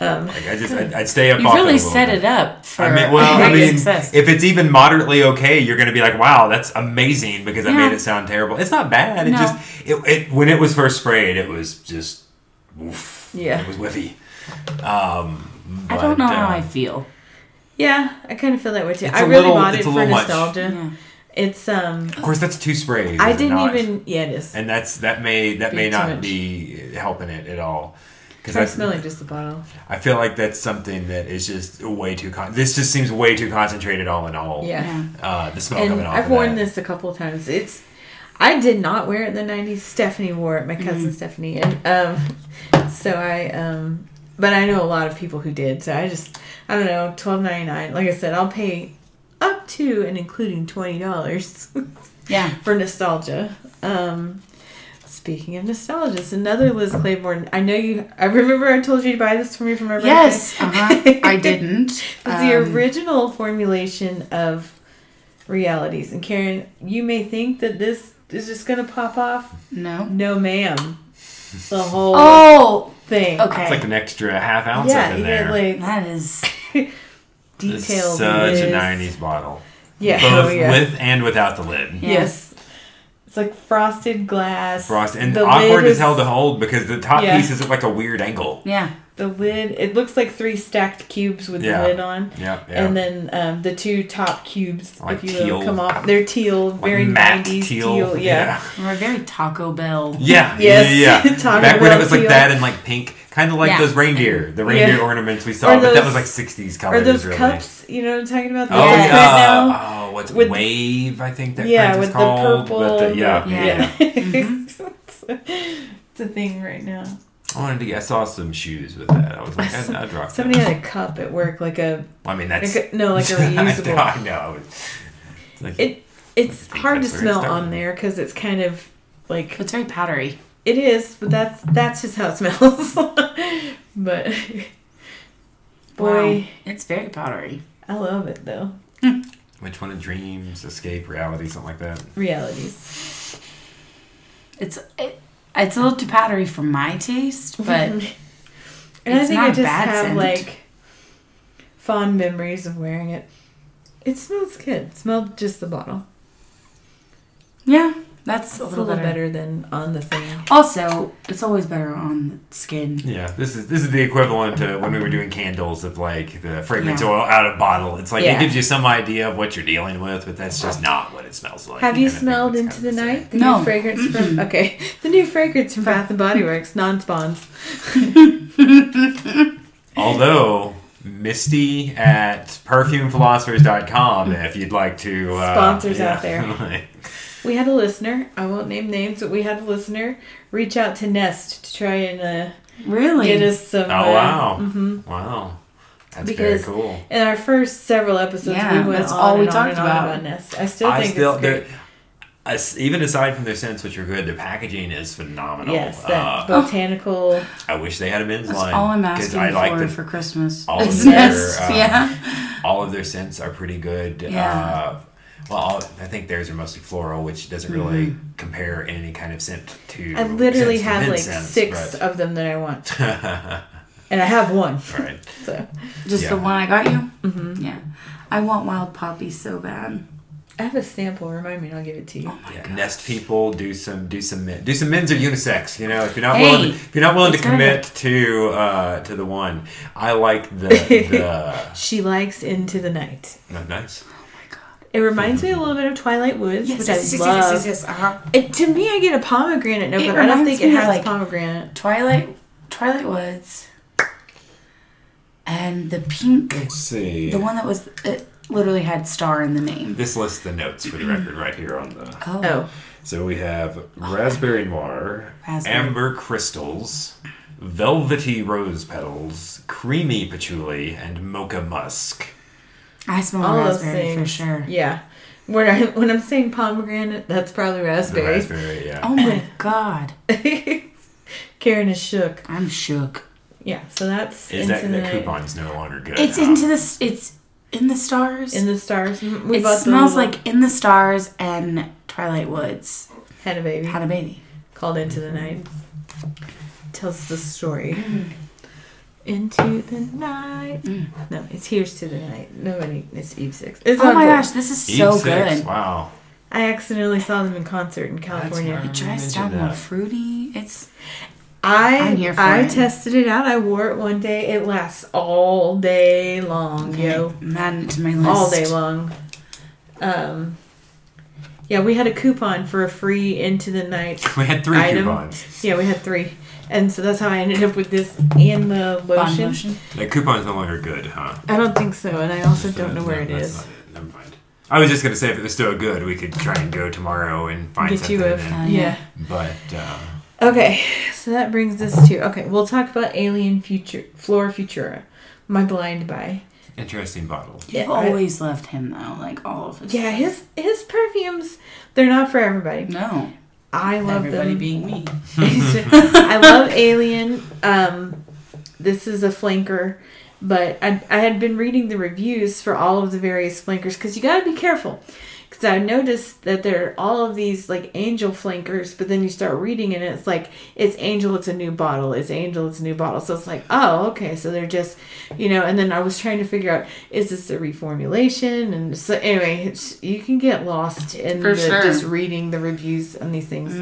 Um, like I just I'd, I'd stay up. You off really it a set bit. it up for I mean, well, I mean, success. if it's even moderately okay, you're going to be like, "Wow, that's amazing," because I made it sound terrible. It's not bad. It No. just it, it when it was first sprayed, it was just, oof, Yeah. it was whiffy. Um, I don't know but, how uh, I feel. yeah, I kind of feel that way too. It's I a really little- bought it it's a for little much. nostalgia. Yeah. It's um, Of course, that's two sprays. I didn't not? even. Yeah, it is. and that's that may that Be may not much. be helping it at all. Because I I, smell like just the bottle. I feel like that's something that is just way too. Con- this just seems way too concentrated all in all. Yeah. Yeah. Uh, the smell and coming off. I've of worn that. this a couple of times. It's I did not wear it in the '90s. Stephanie wore it. My cousin Mm-hmm. Stephanie, and um, so I um, but I know a lot of people who did. So I just I don't know twelve ninety nine. Like I said, I'll pay up to and including twenty dollars Yeah. for nostalgia. Um, speaking of nostalgia, it's another Liz Claiborne. I know you. I remember I told you to buy this for me for my birthday. Yes. Uh-huh. I didn't. It's the Um, original formulation of realities. And Karen, you may think that this is just going to pop off. No. No, ma'am. The whole Oh, thing. okay. It's like an extra half ounce Yeah, up in there. get like that is. It's detailed. such Liz. a '90s bottle. Yeah. Both oh, yeah. with and without the lid. Yeah. Yes. It's like frosted glass. Frost and The awkward lid as hell to hold because the top Yeah. piece is at like a weird angle. Yeah. The lid. It looks like three stacked cubes with Yeah. the lid on. Yeah, yeah. And then um, the two top cubes, Like if you will, come off. They're teal, Like very matte 90s teal. yeah. We're very Taco Bell. Yeah. Yes. Yeah. yeah. Taco Back when it Bell was like that and like pink, kind of like Yeah. those reindeer, the reindeer Yeah. ornaments we saw, Or but that was like '60s Or colors. those really. cups, you know what I'm talking about? Oh Those yeah. right now. Oh, what's With- wave? I think that yeah, print with is called. the purple. But the, yeah, Yeah. yeah. it's, mm-hmm. it's a thing right now. I wanted to. Get, I saw some shoes with that. I was like, I'd, I'd rock Somebody that. had a cup at work, like a, I mean, that's like a no, like a I reusable. know. I know. It's like- It it's I hard to that's where it smell on there because it's kind of like It's very powdery. it is, but that's that's just how it smells. but boy, Wow. It's very powdery. I love it though. Hmm. Which one of dreams, escape, reality, something like that? Realities. It's it, it's a little too powdery for my taste, but And I It's think not I a just bad have scent. like fond memories of wearing it. It smells good. It smelled just the bottle. yeah, that's It's a a little, little better. better than on the thing. Also, it's always better on the skin. Yeah, this is this is the equivalent to when we were doing candles of like the fragrance Yeah. oil out of bottle. It's like Yeah. it gives you some idea of what you're dealing with, but that's just not what it smells like. Have you And I smelled into kind the night? The No. new fragrance from okay, the new fragrance from Bath and Body Works, non-spawns. Although Misty at perfumephilosophers.com if you'd like to uh, Sponsors out there. like- We had a listener. I won't name names, but we had a listener reach out to Nest to try and uh, Really? get us some. oh uh, wow. mhm. Wow. That's Because very cool. In our first several episodes, Yeah, we went that's on all we and on talked and on about. about Nest. I still I think still it's great. as- even aside from their scents, which are good, their packaging is phenomenal. Yes, that Uh, botanical. I wish they had a men's That's line. all I'm 'cause asking I like for the- for Christmas. all of their, Nest, uh, yeah. all of their scents are pretty good. Yeah. Uh, well, I think theirs are mostly floral, which doesn't really compare in any kind of scent to. I literally scents to have like men's six but- of them that I want. and I have one. All right. So Just Yeah. the one I got you? Mm-hmm. Yeah. I want wild poppy so bad. I have a sample. Remind me, and I'll give it to you. Yeah, nest people. Do some. Do some. Men, do some men's or unisex. You know, if you're not Hey, willing, if you're not willing to it's commit to uh, to the one, I like the the. She likes Into the Night. oh, nice. It reminds me a little bit of Twilight Woods, which I yes, love. yes, yes, yes, uh-huh. It, to me, I get a pomegranate note, It but I don't reminds think it me of, has like- pomegranate. Twilight, Twilight Woods, and the pink, Let's see. the one that was it literally had star in the name. This lists the notes for the record right here on the. Oh, Oh, So we have raspberry noir, Raspberry. amber crystals, velvety rose petals, creamy patchouli, and mocha musk. I smell all those raspberry things for sure. Yeah, when I when I'm saying pomegranate, that's probably raspberry. raspberry, yeah. Oh my god, Karen is shook. I'm shook. Yeah, so that's Is into that the that night. coupon's no longer good? It's huh? into the it's in the stars. in the stars. We it smells like in the stars and Twilight Woods. had a baby Had a baby. called Into the Night. Tells the story. Mm-hmm. Into the night. Mm. No, it's Here's to the Night. Nobody. It's Eve Six. It's Oh my board. gosh, this is Eve so six, good. Wow. I accidentally saw them in concert in California. right. It dries mentioned down more fruity. It's I I'm here for I it. tested it out. I wore it one day. It lasts all day long, yo. I'm adding it to my list. All day long. Um Yeah, we had a coupon for a free into the night. We had three Item. coupons. Yeah, we had three. And so that's how I ended up with this and the Bond lotion. lotion. The coupon's no longer good, huh? I don't think so, and I also don't know No, where it that's is. not it. Never mind. I was just gonna say if it was still good, we could try and go tomorrow and find Get something. you a and- yeah. but uh, Okay, so that brings us to okay. We'll talk about Alien Future Flora Futura, my blind buy. interesting bottle. You've Yeah, I- always loved him though, like all of his. Yeah, his his perfumes they're not for everybody. No. I love Everybody them. being me. I love Alien. Um, this is a flanker, but I, I had been reading the reviews for all of the various flankers because you got to be careful. Because I noticed that there are all of these like angel flankers, but then you start reading and it's like it's angel, it's a new bottle, it's angel, it's a new bottle. So it's like, oh, okay, so they're just, you know. And then I was trying to figure out is this a reformulation? And so anyway, it's, you can get lost in the, sure. just reading the reviews on these things.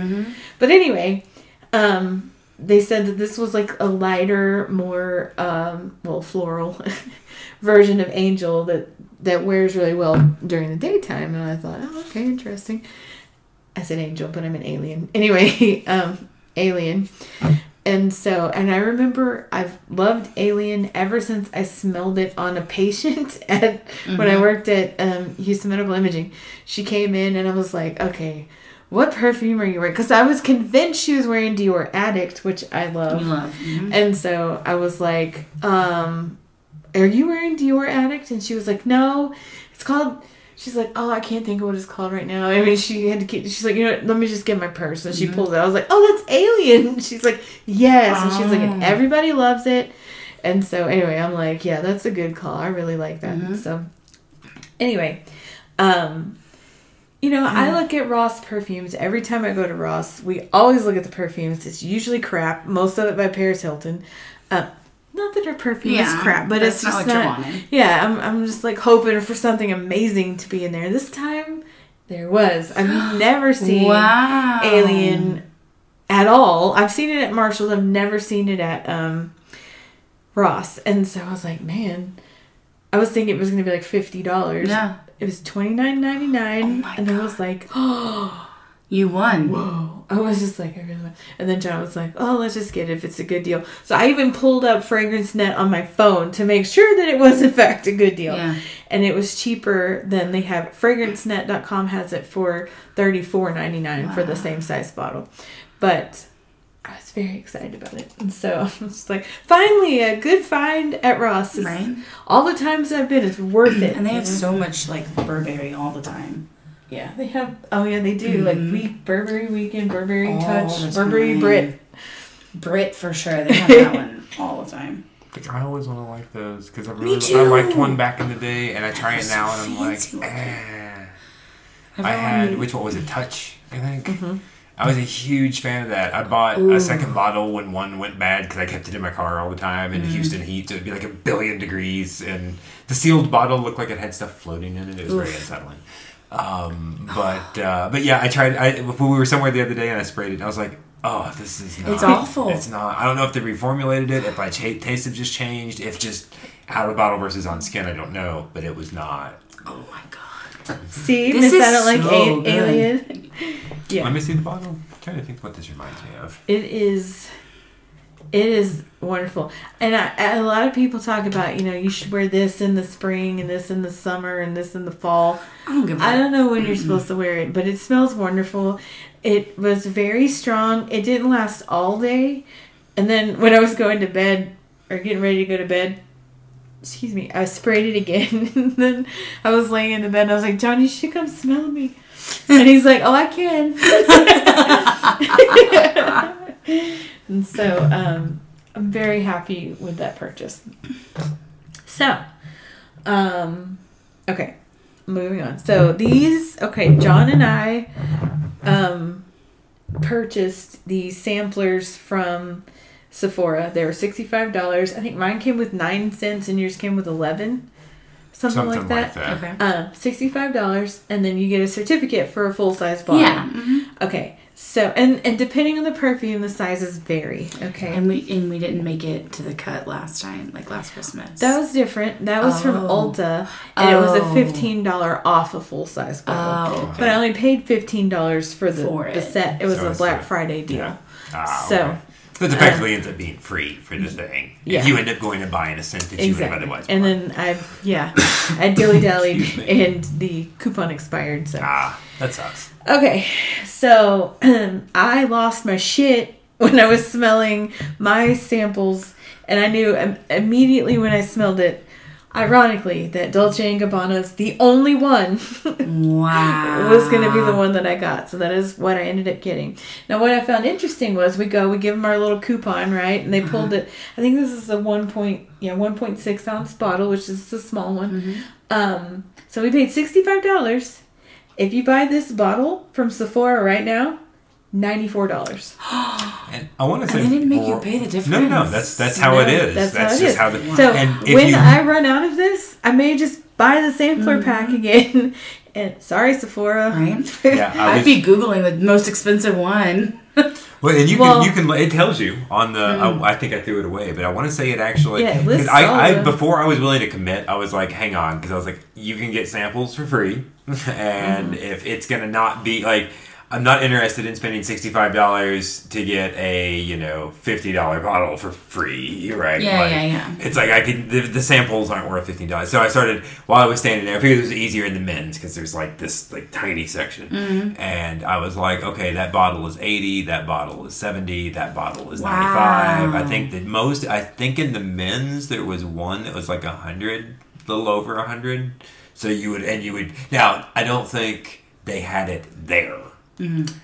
But anyway, um, they said that this was like a lighter, more um, well floral version of Angel that that wears really well during the daytime. And I thought, oh, okay, interesting. I said Angel, but I'm an alien. Anyway, um, Alien. And so, and I remember I've loved Alien ever since I smelled it on a patient at when I worked at um, Houston Medical Imaging. She came in and I was like, okay, what perfume are you wearing? Because I was convinced she was wearing Dior Addict, which I love. Love. mhm. And so I was like, um, are you wearing Dior Addict? And she was like, no, it's called. She's like, oh, I can't think of what it's called right now. I mean, she had to keep. She's like, you know, what, let me just get my purse. And she pulls it. I was like, oh, that's Alien. She's like, yes. And she's like, and Oh. everybody loves it. And so anyway, I'm like, yeah, that's a good call. I really like that. So anyway, um, you know, I look at Ross perfumes every time I go to Ross. We always look at the perfumes. It's usually crap. Most of it by Paris Hilton. Uh, not that her perfume is Yeah, crap, but it's not just not. wanting. Yeah, I'm, I'm just like hoping for something amazing to be in there. This time, there was. I've never seen Wow. Alien at all. I've seen it at Marshall's. I've never seen it at um, Ross. And so I was like, man, I was thinking it was going to be like fifty dollars. Yeah. It was twenty nine ninety nine, Oh and I was like, oh, You won. whoa! I was just like, I really want. And then John was like, oh, let's just get it if it's a good deal. So I even pulled up Fragrance Net on my phone to make sure that it was in fact a good deal, Yeah. and it was cheaper than they have. FragranceNet.com has it for thirty four ninety nine for the same size bottle, but. I was very excited about it. And so I was like, finally, a good find at Ross. Right? All the times I've been, it's worth it. And they have so much like Burberry all the time. Yeah, they have. Oh yeah, they do. Like mm-hmm. week Burberry Weekend, Burberry All Touch, Burberry time. Brit. Brit for sure. They have that one all the time. Like, I always want to like those because I really too. I liked one back in the day, and I try it so now, and I'm like, fancy eh. I had which one was it? Touch, I think. Mm-hmm. I was a huge fan of that. I bought a second bottle when one went bad because I kept it in my car all the time in mm. Houston heat. So it'd be like a billion degrees, and the sealed bottle looked like it had stuff floating in it. It was very unsettling. Um, but uh, but yeah, I tried. I we were somewhere the other day and I sprayed it. and I was like, oh, this is not. It's awful. It's not. I don't know if they reformulated it. If my cha- taste have just changed. If just out of bottle versus on skin, I don't know. But it was not. Oh my god. See, This Miss, I is don't like so a- good. alien. Yeah. Let me see the bottle. I'm trying to think what this reminds me of. It is. It is wonderful, and I, a lot of people talk about you know you should wear this in the spring and this in the summer and this in the fall. I don't give I don't know when you're supposed to wear it, but it smells wonderful. It was very strong. It didn't last all day, and then when I was going to bed or getting ready to go to bed, excuse me, I sprayed it again. and then I was laying in the bed and I was like, Johnny, you should come smell me. And he's like, Oh, I can. and so um, I'm very happy with that purchase. So, um, okay, moving on. So these, okay, John and I um, purchased these samplers from Sephora. They were sixty-five dollars. I think mine came with nine cents, and yours came with eleven, something, Something like that. Okay. Uh, sixty-five dollars, and then you get a certificate for a full-size bottle. Yeah. mhm. Okay. So, and and depending on the perfume, the sizes vary. Okay. And we and we didn't make it to the cut last time, like last Christmas. that was different. That was from Oh. Ulta, and it was a Oh. fifteen dollar off a full size bottle. Oh, But I only paid fifteen dollars for the For the it. set. It was So a Black a- Friday deal. Yeah. Ah, So, okay. It effectively ends up being free for the thing. yeah. If you end up going and buying a scent that you would have Exactly. otherwise And bought. then I, yeah, I dilly dallied, and the coupon expired. So Ah, that sucks. okay, so I lost my shit when I was smelling my samples, and I knew im- immediately when I smelled it. Ironically, that Dolce and Gabbana's the only one wow. was going to be the one that I got. So that is what I ended up getting. Now, what I found interesting was we go, we give them our little coupon, right? And they pulled it. I think this is a one point, yeah, one point six ounce bottle, which is the small one. Um, so we paid sixty five dollars. If you buy this bottle from Sephora right now, ninety four dollars. And I want to say they didn't make you pay the No, no, no. That's that's how it No, is. that's That's, how just is. how the. So and if when you, I run out of this, I may just buy the sampler pack again. and sorry, Sephora. right. yeah, I I'd be googling the most expensive one. well, and you Well- can you can it tells you on the. I, I think I threw it away, but I want to say it actually. Yeah, it I, I before I was willing to commit, I was like, hang on, because I was like, you can get samples for free, and Mm-hmm. if it's gonna not be like. I'm not interested in spending sixty-five dollars to get a you know fifty dollar bottle for free, right? Yeah, Like, yeah, yeah. It's like I could the, the samples aren't worth fifteen dollars. So I started while I was standing there. I figured it was easier in the men's because there's like this like tiny section, Mm-hmm. and I was like, okay, that bottle is eighty, that bottle is seventy, that bottle is Wow. ninety-five. I think the most. I think in the men's there was one that was like a hundred, a little over a hundred. So you would and you would now. I don't think they had it there.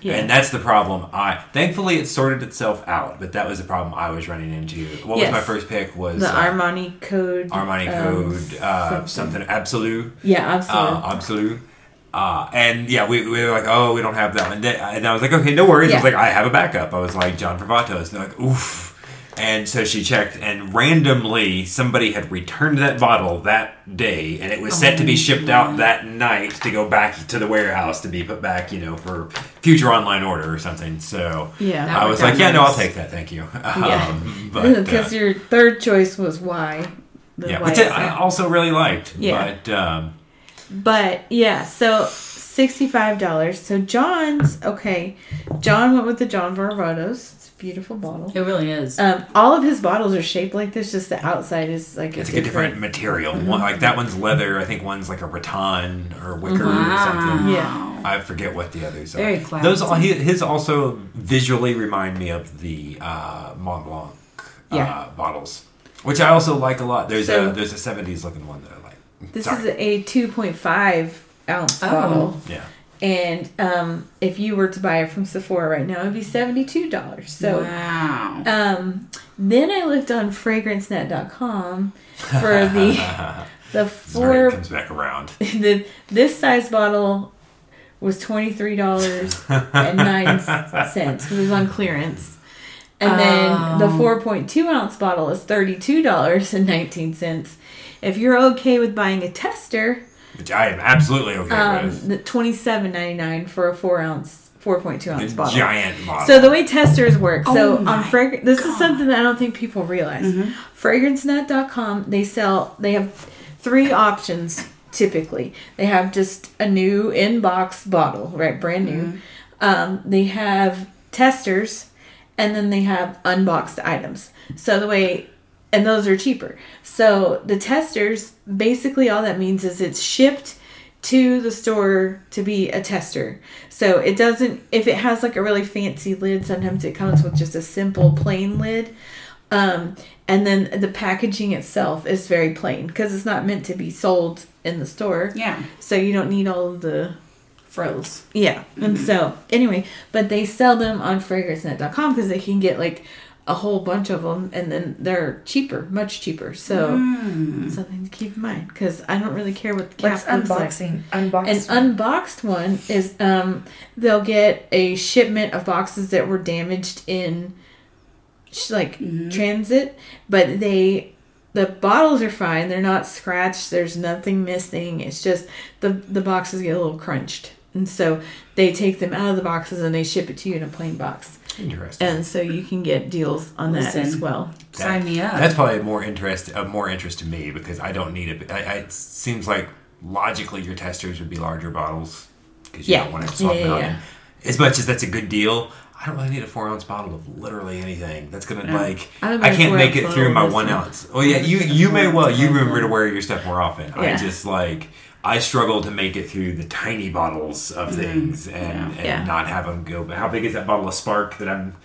Yeah. And that's the problem. I thankfully it sorted itself out, but that was the problem I was running into. What Yes. was my first pick? Was the uh, Armani code. Armani um, Code, uh, something Absolute, Yeah, absolutely. uh, Absolute. Uh, and yeah, we, we were like, oh, we don't have that one. And I was like, okay, no worries. I was like, I have a backup. I was like, John Varvatos. And they're like, oof. And so she checked, and randomly somebody had returned that bottle that day, and it was set to be shipped out that night to go back to the warehouse to be put back, you know, for future online order or something. So Yeah. I was like, out yeah, no, I'll take that, thank you. Yeah. Um, but, uh, Because your third choice was why. Yeah, which I also really liked. Yeah. But um, But yeah, so sixty-five dollars. So John's okay. John went with the John Varvatos. It's a beautiful bottle. It really is. Um, all of his bottles are shaped like this. Just the outside is like it's a like a different. different material. Mm-hmm. One, like that one's leather. I think one's like a rattan or wicker or Wow. something. Yeah. I forget what the others are. Very classy. Those all, his also visually remind me of the uh, Mont Blanc uh, Yeah. bottles, which I also like a lot. There's So- a there's a '70s looking one that I like. This Sorry. is a two point five ounce Oh. bottle, yeah. and um, if you were to buy it from Sephora right now, it'd be seventy-two dollars. So. wow. Um, then I looked on fragrancenet.com for the the four it comes back around. the this size bottle was twenty three dollars and nine cents because it was on clearance. And then the Oh. four point two ounce bottle is thirty two dollars and nineteen cents. If you're okay with buying a tester, Which I am absolutely okay um, with. the twenty seven ninety nine for a four ounce, four point two ounce The bottle. giant bottle. So the way testers work, so Oh my on frag- this is something that I don't think people realize. Mm-hmm. FragranceNet.com, they sell, they have three options typically. They have just a new in-box bottle, right, brand new. Mm-hmm. Um, they have testers, and then they have unboxed items. So the way, and those are cheaper. So the testers, basically all that means is it's shipped to the store to be a tester. So it doesn't if it has like a really fancy lid, sometimes it comes with just a simple plain lid. Um and then the packaging itself is very plain because it's not meant to be sold in the store. Yeah. So you don't need all the Froze. yeah. And so anyway, but they sell them on fragrancenet.com because they can get like a whole bunch of them and then they're cheaper, much cheaper. So something to keep in mind because I don't really care what the cap What's looks like. unboxing? An Unboxing. unboxed one is um they'll get a shipment of boxes that were damaged in like transit, but they the bottles are fine. They're not scratched. There's nothing missing. It's just the the boxes get a little crunched. And so they take them out of the boxes and they ship it to you in a plain box. Interesting. And so you can get deals on that as Listen. well. Sign me up. That's probably more interest of more interest to me because I don't need it. I, I, it seems like logically your testers would be larger bottles because you Yeah. don't want to swap Yeah, them out. yeah, As much as that's a good deal, I don't really need a four ounce bottle of literally anything. That's gonna like I I can't make it through my one ounce. Oh yeah, you you may well you remember to wear your stuff more often. I just like. I struggle to make it through the tiny bottles of things and, and Mm-hmm. Yeah. not have them go. How big is that bottle of Spark that I'm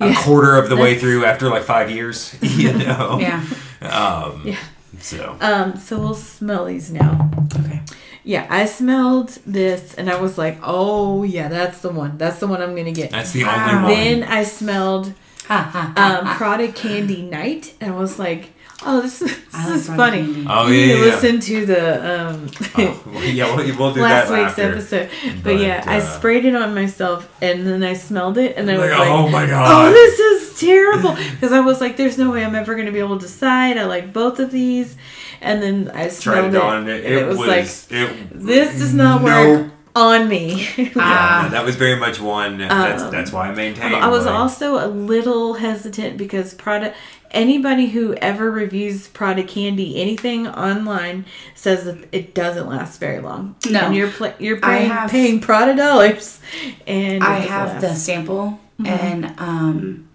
a Yeah. quarter of the way through after like five years? You know. yeah. Um, Yeah. So Um, so we'll smell these now. Okay. Yeah, I smelled this and I was like, oh yeah, that's the one. That's the one I'm gonna get. that's the only Wow. one. Then I smelled Ha, ha, ha, um, ha. Prada Candy Night and I was like, oh, this is, this like is funny. Candy. oh you yeah, need to yeah, yeah. listen to the um, Oh, well, yeah, we'll, we'll do last that week's after. episode. But, But, yeah, I uh, sprayed it on myself and then I smelled it and I was Like, like, oh my god! oh, this is terrible. Because I was like, there's no way I'm ever going to be able to decide. I like both of these. And then I Tried smelled it it. on. It, and it was, like, it, this does not Nope. work on me. Yeah, Ah. no, that was very much one. That's Um, that's why I maintained. I was like, also a little hesitant because Prada. Anybody who ever reviews Prada candy, anything online, says that it doesn't last very long. No. and you're pla you're paying, have- paying Prada dollars, and I have the sample, Mm-hmm. and um,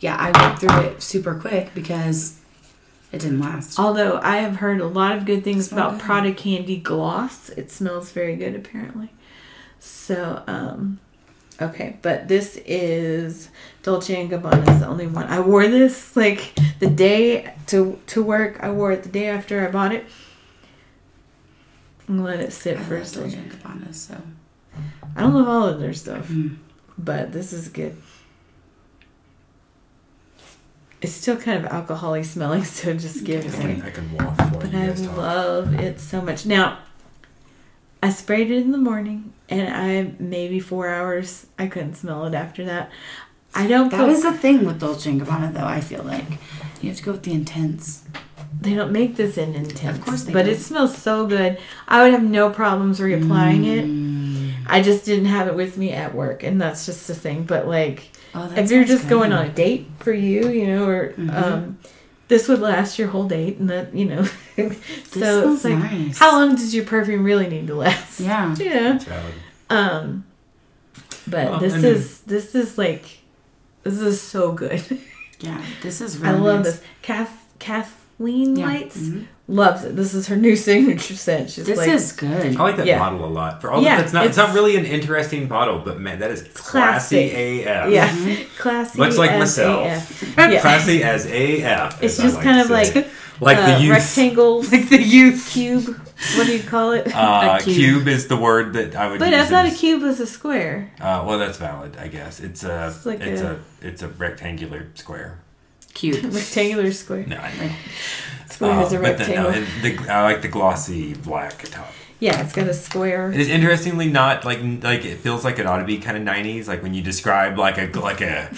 yeah, I went through it super quick because it didn't last. Although I have heard a lot of good things about good. Prada candy gloss, it smells very good apparently. So, um, okay, but this is Dolce and Gabbana is the only one. I wore this like the day to to work. I wore it the day after I bought it. I'm gonna let it sit I for a love Dolce and Gabbana, so I don't love all of their stuff, Mm. but this is good. It's still kind of alcohol smelling, so just give it I a I can waft while But you I guys talk. love it so much. Now, I sprayed it in the morning, and I maybe four hours. I couldn't smell it after that. I don't. that feel, is the thing with Dolce and Gabbana, though. I feel like you have to go with the intense. they don't make this in intense. Of course they but don't. it smells so good. I would have no problems mm. reapplying it. I just didn't have it with me at work, and that's just the thing. But like, Oh, if you're sounds just going good. on a date for you, you know, or Mhm. um, this would last your whole date, and that you know. so it's like, nice. how long does your perfume really need to last? Yeah. Yeah. It's. Um, but Well, this and then- is this is like this is so good. Yeah, this is I really love nice. this. Kath Kathleen Yeah. Lights Mhm. loves it. This is her new signature scent. She's This like, is good. I like that Yeah. bottle a lot. For all Yeah, that, it's not it's, it's- not really an interesting bottle, but man, that is classic. classy AF. yeah, Mhm. classy. Much like as myself. AF. Yeah. Classy as AF. It's as just like kind of like like uh, the youth. rectangles, Like the youth. cube. What do you call it? Uh, A cube. cube. is the word that I would but use. I thought a cube was a square. Uh, well, that's valid, I guess. It's a It's like it's a- a, it's a rectangular square. Cute. Rectangular square. No, I know. Square Uh, is a but the, no, rectangle. it, the, I like the glossy black top. Yeah, it's got a square. It is interestingly not like like it feels like it ought to be kind of nineties. Like when you describe like a like a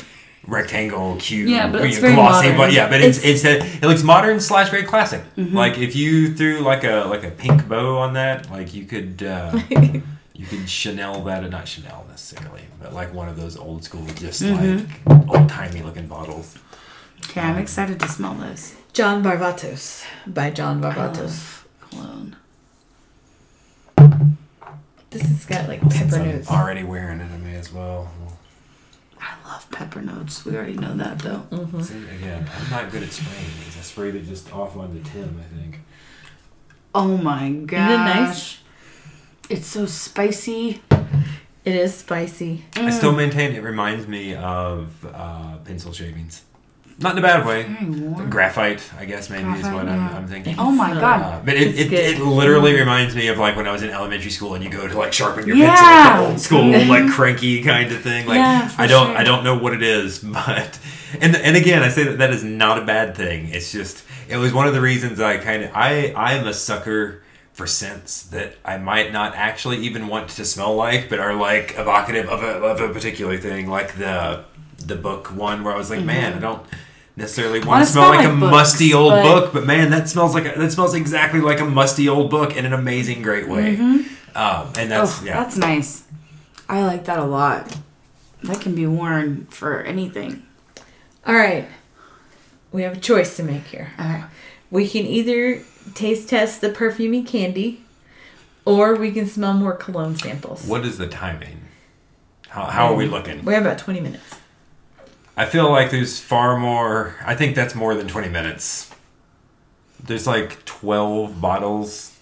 rectangle cube, Yeah, but it's you know, very glossy, modern. But yeah, but it's It's- it's, a, it looks modern slash very classic. Mm-hmm. Like if you threw like a like a pink bow on that, like you could. Uh, You could Chanel that, or not Chanel necessarily, but like one of those old school, just Mm-hmm. like old timey looking bottles. Okay, I'm excited to smell this. John Varvatos by John Varvatos. Cologne. This has got like Since pepper I'm notes. already wearing it, I may as well. I love pepper notes. We already know that though. See, again, I'm not good at spraying these. I sprayed it just off onto Tim, I think. Oh my gosh. nice? It's so spicy. It is spicy. I still maintain it reminds me of uh, pencil shavings. Not in a bad way. Graphite, I guess maybe is Graphite, what yeah. I'm, I'm thinking. Oh my god. Uh, but it, It's it, good. it literally reminds me of like when I was in elementary school and you go to like sharpen your Yeah. pencil, like the old school like cranky kind of thing. Like Yeah, for I don't sure. I don't know what it is, but and and again I say that that is not a bad thing. It's just it was one of the reasons I kind of I I am a sucker for scents that I might not actually even want to smell like, but are like evocative of a of a particular thing, like the the book one where I was like, man, I don't necessarily want Mm-hmm. Wanna to smell smell like, like a books, musty old but- book, but man, that smells like a, that smells exactly like a musty old book in an amazing, great way. Um, and that's oh, yeah. that's nice. I like that a lot. That can be worn for anything. All right. We have a choice to make here. Okay. We can either taste test the perfumey candy, or we can smell more cologne samples. what is the timing? How, how are we looking? We have about 20 minutes. I feel like there's far more. I think that's more than 20 minutes. There's like 12 bottles.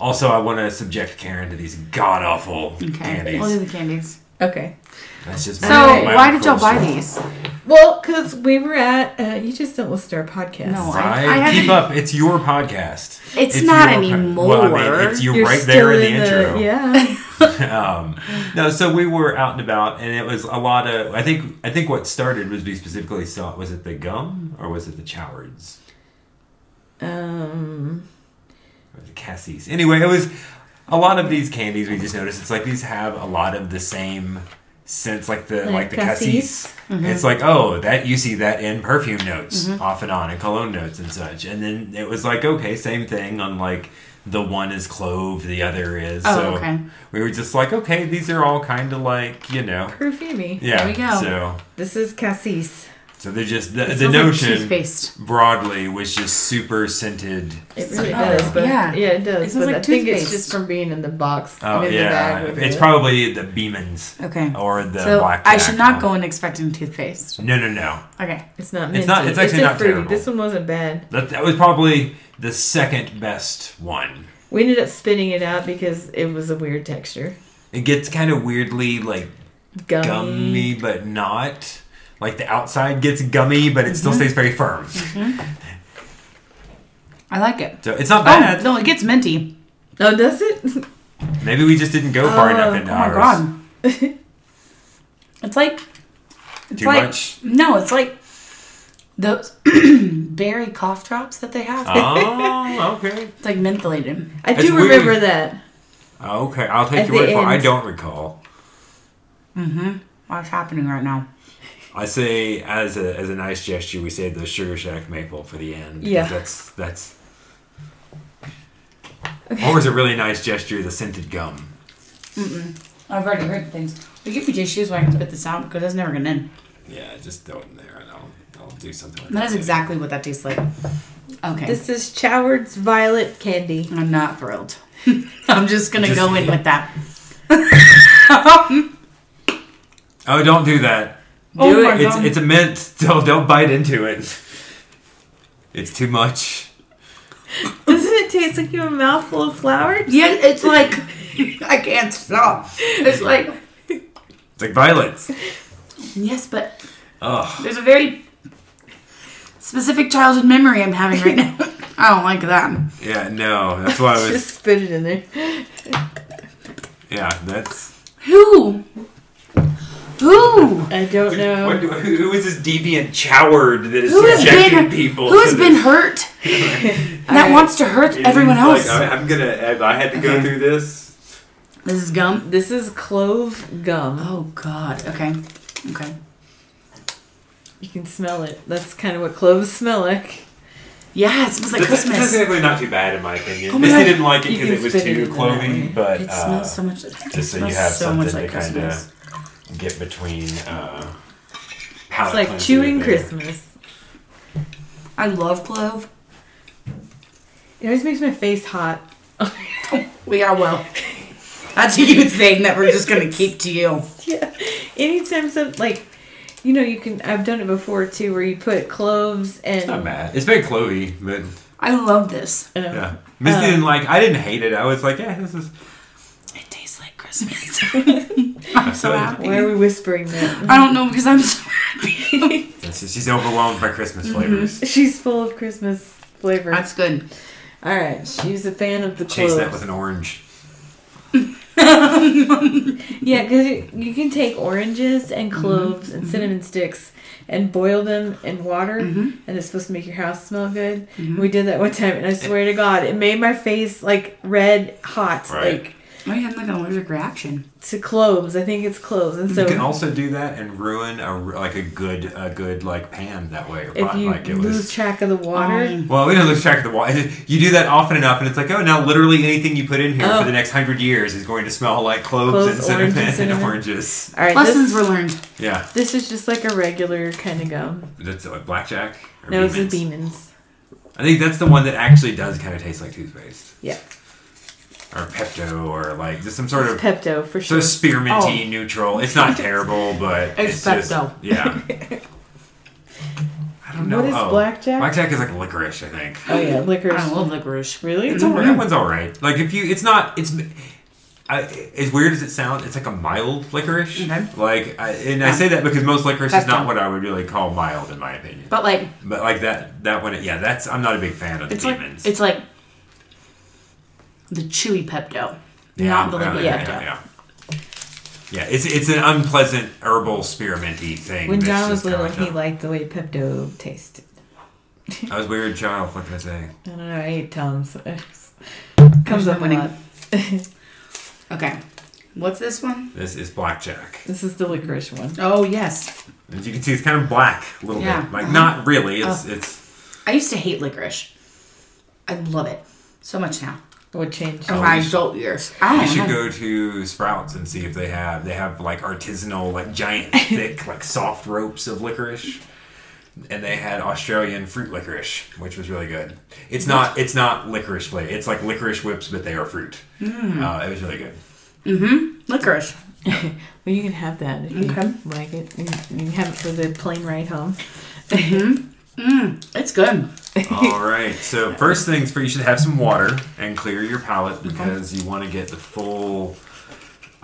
Also, I want to subject Karen to these god awful Okay. candies. We'll do the candies. Okay. That's just So, my- my why did y'all buy personal- these? Well, because we were at, uh, you just don't listen to our podcast. No, I- I, haven't- keep up. It's your podcast. It's not your po- anymore. Well, I mean, it's you're, You're right still there in the intro. Yeah. um, no, so we were out and about, and it was a lot of. I think I think what started was we specifically saw. Was it the gum or was it the Choward's um, or the Cassies? Anyway, it was a lot of these candies. We just noticed it's like these have a lot of the same scents, like the like, Like the Cassis? Mm-hmm. It's like oh, that you see that in perfume notes off and on, and cologne notes and such. And then it was like okay, same thing on like. The one is clove, the other is. Oh, so okay. we were just like, okay, these are all kind of like, you know, perfumey. Yeah. we go. So This is cassis. so they're just the, It the smells like notion broadly was just super scented. It really does, but yeah. yeah, it does. It smells but like I think it's toothpaste. just from being in the box. Oh and in the yeah, bag it's it. probably the Beemans Okay. or the so black. I should not Jack. go in expecting toothpaste. No, no, no. Okay. It's not. It's not- it's actually a not fruity. terrible. This one wasn't bad. That that was probably the second best one. We ended up spitting it out because it was a weird texture. It gets kind of weirdly like Gummy. gummy, but not. Like the outside gets gummy, but it Mm-hmm. still stays very firm. I like it. So it's not Oh, bad. no, it gets minty. Oh, does it? Maybe we just didn't go far Oh, enough Oh into my ours. god. it's like it's Too like, much. No, it's like those berry cough drops that they have. Oh, okay. It's like mentholated. I It's do remember weird. that. Okay, I'll take At your word for it. I don't recall. Mm-hmm. What's happening right now? I say as a as a nice gesture, we save the Sugar Shack maple for the end. Yeah. that's that's. Or was a really nice gesture, the scented gum. Mm hmm. I've already heard things. Will you give me tissues so I can spit this out because that's never gonna end. Yeah, just throw it in there, and I'll I'll do something. Like That is exactly what that tastes like. Okay. This is Choward's Violet Candy. I'm not thrilled. I'm just gonna Just- go in with that. Oh, don't do that. Oh do my it. It's God. it's a mint. Don't don't bite into it. It's too much. Doesn't it taste like you have a mouthful of flowers? Yeah, it's like I can't stop. It's like It's like violets. yes, but Oh, there's a very specific childhood memory I'm having right now. I don't like that. yeah, no. That's why I was. Just spit it in there. Yeah, that's. Who? Who? I don't know. What, who who is this deviant choward that is Who subjecting been people? who has been hurt that Alright. wants to hurt everyone Like, else? I, I'm gonna. I, I had to go Okay. through this. this is gum. This is clove gum. Oh God. Okay. Okay. You can smell it. That's kind of what cloves smell like. Yeah, it smells like That's Christmas. technically not too bad in my opinion. Oh my Misty God. didn't like it You because can it was spit it too in that clovey, way. but It uh, smells so much. Like just it so you smells have so something much like to kind Christmas. of get between. Uh, It's like chewing. Christmas. I love clove. It always makes my face hot. We are well. That's a you thing that we're just gonna keep to you. yeah. Anytime some like, you know, you can. I've done it before too, where you put cloves and. It's not bad. It's very clovey, but I love this. um, yeah. Misty Um, didn't like. I didn't hate it. I was like, yeah, this is. It tastes like Christmas. I'm so happy. Why are we whispering that? I don't know because I'm so happy. She's overwhelmed by Christmas Mm-hmm. flavors. She's full of Christmas flavor. That's good. All right, she's a fan of the Chase cloves. that with an orange. Yeah, because you, can take oranges and mm-hmm. cloves and mm-hmm. cinnamon sticks and boil them in water, mm-hmm. and it's supposed to make your house smell good. We did that one time, and I swear to God, it made my face like red hot, Right. like I had like an allergic reaction. to cloves. I think it's cloves, and so you can also do that and ruin a like a good a good like pan that way if pot. you like it lose was. track of the water, Um, Well, we don't lose track of the water. You do that often enough, and it's like, oh, now literally anything you put in here Oh. for the next hundred years is going to smell like cloves, Cloves, and cinnamon orange, and and, oranges. all right, Lessons this, were learned. Yeah, this is just like a regular kind of gum. that's like blackjack. Or No, it's the Beeman's? Beeman's. I think that's the one that actually does kind of taste like toothpaste Yeah, or Pepto or like just some sort of Pepto for sort sure. of spearminty Oh. neutral. It's not terrible, but It's it's, just Pepto. yeah. I don't know. What is oh, blackjack? Blackjack is like licorice, I think. Oh yeah, licorice. I love licorice. Really? It's alright. That one's alright. Like if you, it's not. It's I, as weird as it sounds. It's like a mild licorice. Okay. Like, I, and I say that because most licorice That's is not fine. what I would really call mild, in my opinion. But like But like that, that one, yeah, that's. I'm not a big fan of the it's like demons. it's like the chewy Pepto, yeah, not the yeah, liquid yeah, Pepto. yeah, yeah. Yeah, it's it's an unpleasant herbal spearminty thing. When John was just little, he like liked the way Pepto tasted. I was a weird child. What can I say? I don't know. I ate Tums. Comes Comes up up a winning. lot. Okay. What's this one? This is blackjack. This is the licorice one. Oh yes. As you can see, it's kind of black a little Yeah. bit. Like Uh-huh. not really. It's Oh. it's. I used to hate licorice. I love it so much now. What change In Oh, my adult years. I You don't should know. go to Sprouts and see if they have they have like artisanal like giant thick like soft ropes of licorice, and they had Australian fruit licorice, which was really good. It's not it's not licorice flavor. It's like licorice whips, but they are fruit. Hmm. Uh, it was really good. Mm-hmm. Licorice. Well, you can have that if you like it. You, you can have it for the plane ride home. It's good. All right. So first things first, you should have some water and clear your palate because you want to get the full.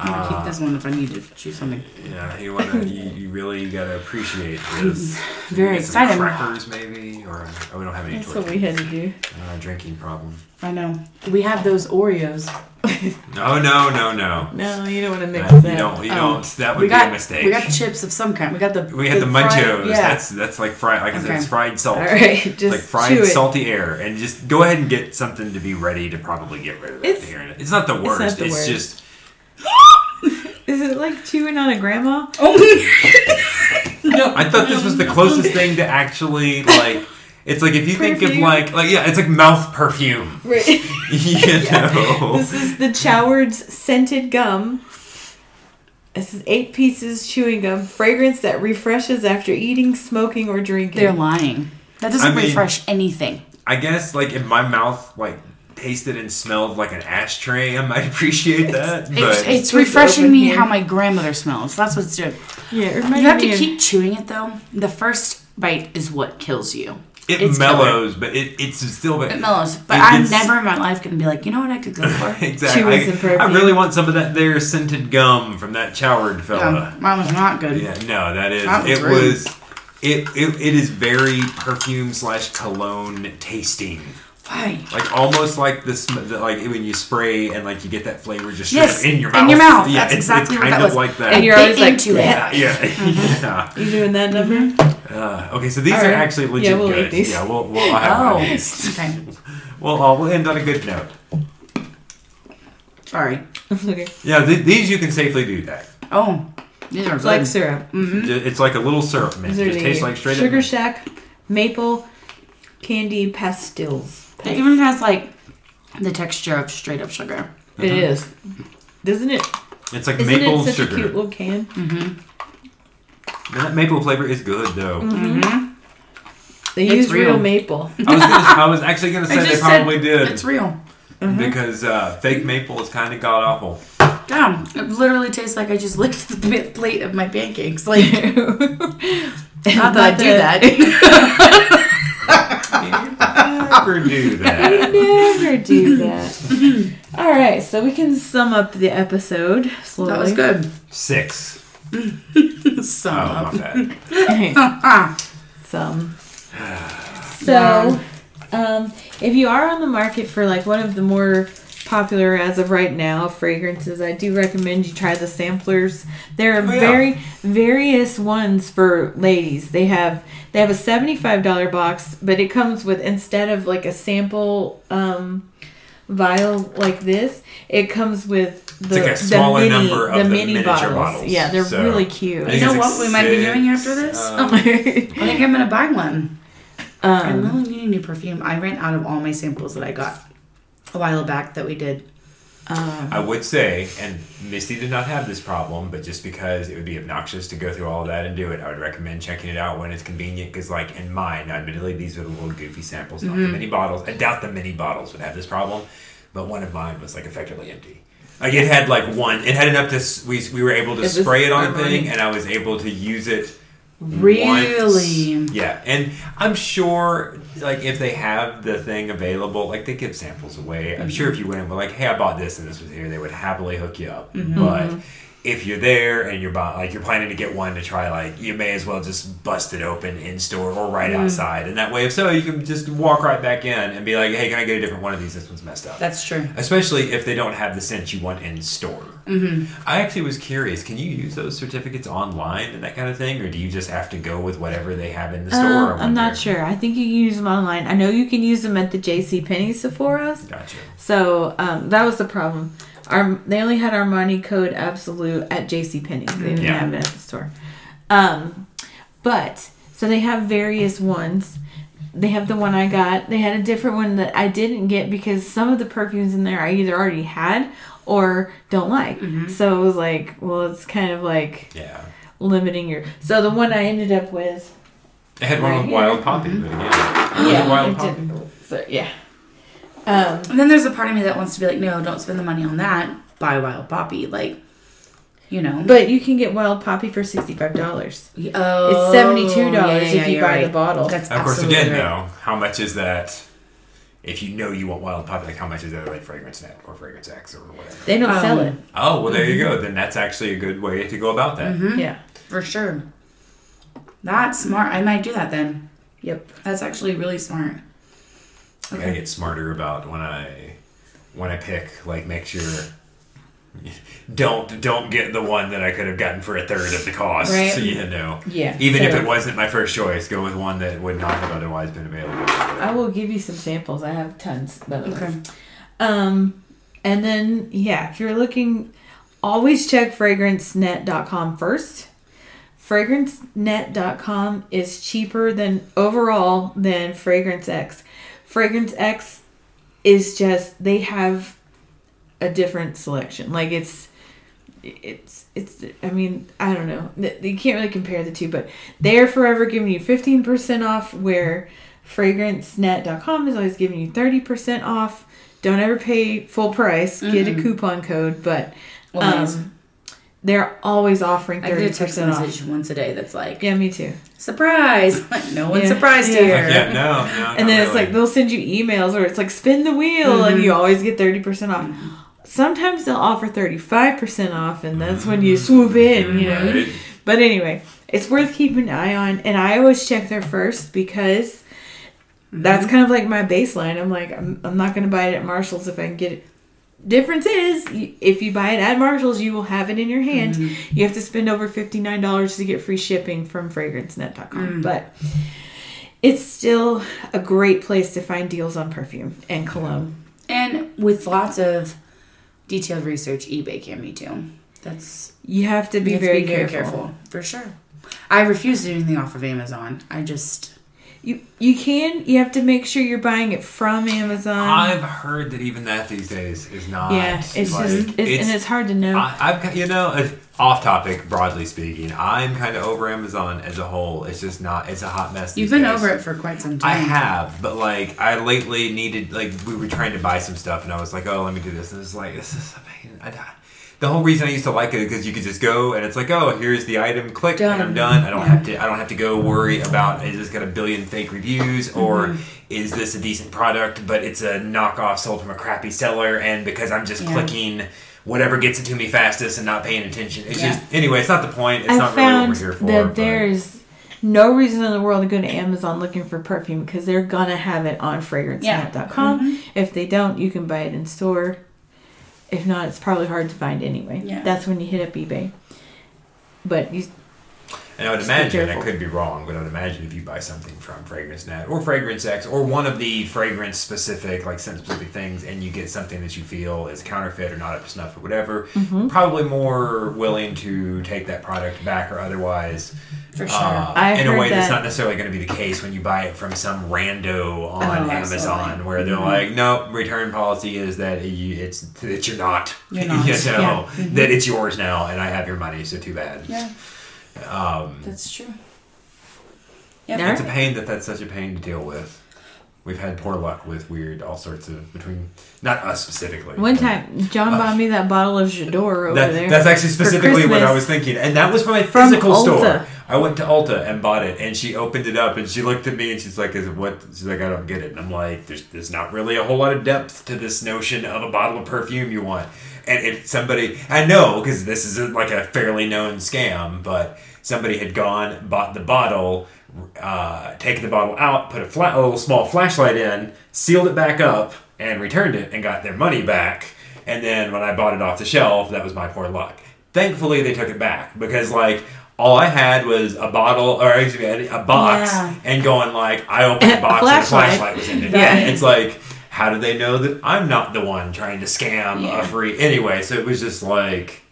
I'm gonna Uh, keep this one if I need to choose something. Yeah, you want to. You, you really gotta appreciate this. Very Get some excited. Crackers, maybe, or oh, we don't have any That's tortillas. what we had to do. Uh, drinking problem. I know. We have those Oreos. No, no, no, no. No, you don't want to mix That- that. you don't. You Oh. don't. That would we be a mistake. we got chips of some kind. We got the We had the, fried- munchos. yeah. That's that's like fried. Like I said, it's fried salt. All right, just like fried chew it. salty air, and just go ahead and get something to be ready to probably get rid of that. It's- here it. It's not the worst. It's, the worst. just Is it like chewing on a grandma? Oh no! I thought this was the closest thing to actually like. It's like if you think of like like yeah, it's like mouth perfume. Right. you know. this is the Choward's scented gum. This is eight pieces chewing gum, fragrance that refreshes after eating, smoking, or drinking. They're lying. That doesn't I mean- refresh anything. I guess like if my mouth like tasted and smelled like an ashtray, I might appreciate that. It's, But it's supposed refreshing me here. how my grandmother smells. That's what's doing. yeah, it You reminded have to of- keep chewing it though. The first bite is what kills you. It it's mellows, but it, it's still It mellows. But It I'm never in my life gonna be like, you know what I could go for? exactly. Chew I, I really want some of that there scented gum from that Choward yeah, fella. mine was not good. Yeah, no, that is That was it rude. was it, it it is very perfume slash cologne tasting. Why? Like almost like this, the- like when you spray and like you get that flavor just Yes, in your mouth. in your mouth. Yeah, That's it's, exactly it's what kind that of was. like that. And you're always like, into it. yeah, yeah. yeah. You doing that number? Mm-hmm. Uh, okay, so these All are right. actually legit Yeah, we'll good. eat these. Yeah, we'll we'll I'll have Oh, one of these. okay. Well, uh, we'll end on a good note. Sorry. okay. Yeah, th- these you can safely do that. Oh, these are It's good. like syrup. Mm-hmm. It's like a little syrup mint. It just tastes like straight up. Sugar up. Shack maple candy pastilles. It even has like the texture of straight up sugar. It is. Doesn't it? It's like Isn't maple it such sugar. a cute little can? Mm-hmm. And that maple flavor is good though. Mm-hmm. They It's use real real. maple. I was gonna, I was actually gonna say they probably said did It's real. because uh, fake maple is kind of god awful. Damn, it literally tastes like I just licked the plate of my pancakes. Like, not that I do that. Never do that. I Never do that. All right, so we can sum up the episode slowly. that was good. Six. So, Oh my bad. some. So, um, if you are on the market for like one of the more popular as of right now fragrances, I do recommend you try the samplers. There are Oh, yeah. very various ones for ladies. They have they have a seventy five dollar box, but it comes with instead of like a sample um, vial like this, it comes with the, like a the mini, number of the the mini bottles. bottles. Yeah, they're So, really cute. think You know it's what we might be doing after this? um, I think I'm gonna buy one. I'm um, really needing new perfume. I ran out of all my samples that I got a while back that we did. Um, I would say, and Misty did not have this problem, but just because it would be obnoxious to go through all of that and do it, I would recommend checking it out when it's convenient. Because, like in mine, admittedly, these are the little goofy samples, not the mini bottles. I doubt the mini bottles would have this problem, but one of mine was like effectively empty. Like it had like one, it had enough to we we were able to It spray it on a thing, and I was able to use it. Really? once. Yeah, and I'm sure, like, if they have the thing available, like, they give samples away. I'm sure mm-hmm. if you went and were like, hey, I bought this and this was here, they would happily hook you up. Mm-hmm. But mm-hmm. If you're there and you're buy- like you're planning to get one to try, like, you may as well just bust it open in store or right outside. And that way, if so, you can just walk right back in and be like, hey, can I get a different one of these? This one's messed up. That's true. Especially if they don't have the scent you want in store. Mm-hmm. I actually was curious. Can you use those certificates online and that kind of thing, or do you just have to go with whatever they have in the store? Uh, I I'm not sure. I think you can use them online. I know you can use them at the J.C. Penney Sephora's. Gotcha. So um, that was the problem. Our, they only had Armani Code Absolute at J.C. Penney. They didn't Yeah. have it at the store. Um, but so they have various ones. They have the one I got. They had a different one that I didn't get because some of the perfumes in there I either already had or don't like. So it was like, well, it's kind of like Yeah. limiting your. So the one I ended up with It had one Right with here. wild poppy, but again, Yeah, wild poppy. So, yeah. Um, And then there's a part of me that wants to be like, no, don't spend the money on that. Buy Wild Poppy. Like, you know. but you can get wild poppy for sixty five dollars. oh, It's $72 if you you're buy the bottle. That's Of course, absolutely again, right. though, how much is that? If you know you want wild poppy, like how much is that like fragrance net or fragrance X or whatever? They don't Um, sell it. Oh well, there you Mm-hmm. go. Then that's actually a good way to go about that. Yeah. For sure. That's smart. I might do that then. Yep. That's actually really smart. I gotta get smarter about when I when I pick. Like, make sure don't don't get the one that I could have gotten for a third of the cost. Right. So you know, Yeah. even if it wasn't my first choice, go with one that would not have otherwise been available. I will give you some samples. I have tons. By the way. Okay. Um, and then yeah, if you're looking, always check fragrancenet.com first. Fragrancenet.com is cheaper than overall than Fragrance X. Fragrance X is just they have a different selection. Like it's it's it's I mean, I don't know. You can't really compare the two, but they're forever giving you 15% off where fragrancenet.com is always giving you 30% off. Don't ever pay full price. Get a coupon code, but um, they're always offering I get a text 30% off. message once a day that's like, Yeah, me too. surprise! Like, no one's Yeah. surprised Yeah. here. Yeah, no, no. and then it's like they'll send you emails or it's like spin the wheel and mm-hmm. you always get 30% off. Mm-hmm. Sometimes they'll offer 35% off and that's when you swoop in, you know. Right. But anyway, it's worth keeping an eye on and I always check there first because That's mm-hmm. kind of like my baseline. I'm like, I'm, I'm not going to buy it at Marshalls if I can get it. Difference is, if you buy it at Marshalls, you will have it in your hand. Mm-hmm. You have to spend over $59 to get free shipping from fragrancenet.com. Mm. But it's still a great place to find deals on perfume and cologne. And with lots of detailed research, eBay can be too. That's You have to be, have to very, careful. for sure. I refuse to do anything off of Amazon. I just You you can. You have to make sure you're buying it from Amazon. I've heard that even that these days is not. yeah, it's like, just it's, and it's hard to know. I, I've you know uh, off topic broadly speaking. I'm kind of over Amazon as a whole. It's just not. It's a hot mess. you've these been days. over it for quite some time. I have, but like I lately needed like we were trying to buy some stuff, and I was like, oh, let me do this, and it's like this is a pain. I, the whole reason I used to like it is because you could just go and it's like, oh, here's the item, click, and I'm Done. done. I don't have to. I don't have to go worry about is this got a billion fake reviews or Mm-hmm. is this a decent product, but it's a knockoff sold from a crappy seller, and because I'm just Yeah. clicking. Whatever gets it to me fastest and not paying attention. It's Yeah. just anyway. It's not the point. It's I not really what we're here for. that but- there's no reason in the world to go to Amazon looking for perfume because they're gonna have it on fragrancenet.com. Mm-hmm. If they don't, you can buy it in store. If not, it's probably hard to find anyway. Yeah. That's when you hit up eBay. But you, And I would imagine, I could be wrong, but I would imagine if you buy something from Fragrance Net or Fragrance X or one of the fragrance specific, like scent specific things, and you get something that you feel is counterfeit or not up to snuff or whatever, Mm-hmm. probably more willing to take that product back or otherwise. For sure. Uh, in a way that's not necessarily going to be the case when you buy it from some rando on Oh, Amazon, where they're like, "No, return policy is that you, it's that you're not, You're not. you know, Yeah. that it's yours now, and I have your money, so too bad." yeah, Um, that's true. Yep. All It's a pain that that's such a pain to deal with. We've had poor luck with weird, all sorts of between not us specifically. one but time, John bought me that bottle of J'adore over That, there. that's actually specifically what I was thinking, and that was from a physical Ulta. store. I went to Ulta and bought it, and she opened it up, and she looked at me, and she's like, "Is it what?" She's like, "I don't get it." And I'm like, "There's, there's not really a whole lot of depth to this notion of a bottle of perfume you want." And if somebody, I know because this is a, like a fairly known scam, but somebody had gone, bought the bottle, uh, taken the bottle out, put a, fla- a little small flashlight in, sealed it back up, and returned it, and got their money back. And then when I bought it off the shelf, that was my poor luck. Thankfully, they took it back because like all I had was a bottle or excuse me, a box, Yeah. and going like I opened the A box and a flashlight. flashlight was in it. Yeah. It's like how do they know that I'm not the one trying to scam Yeah. a free anyway? So it was just like.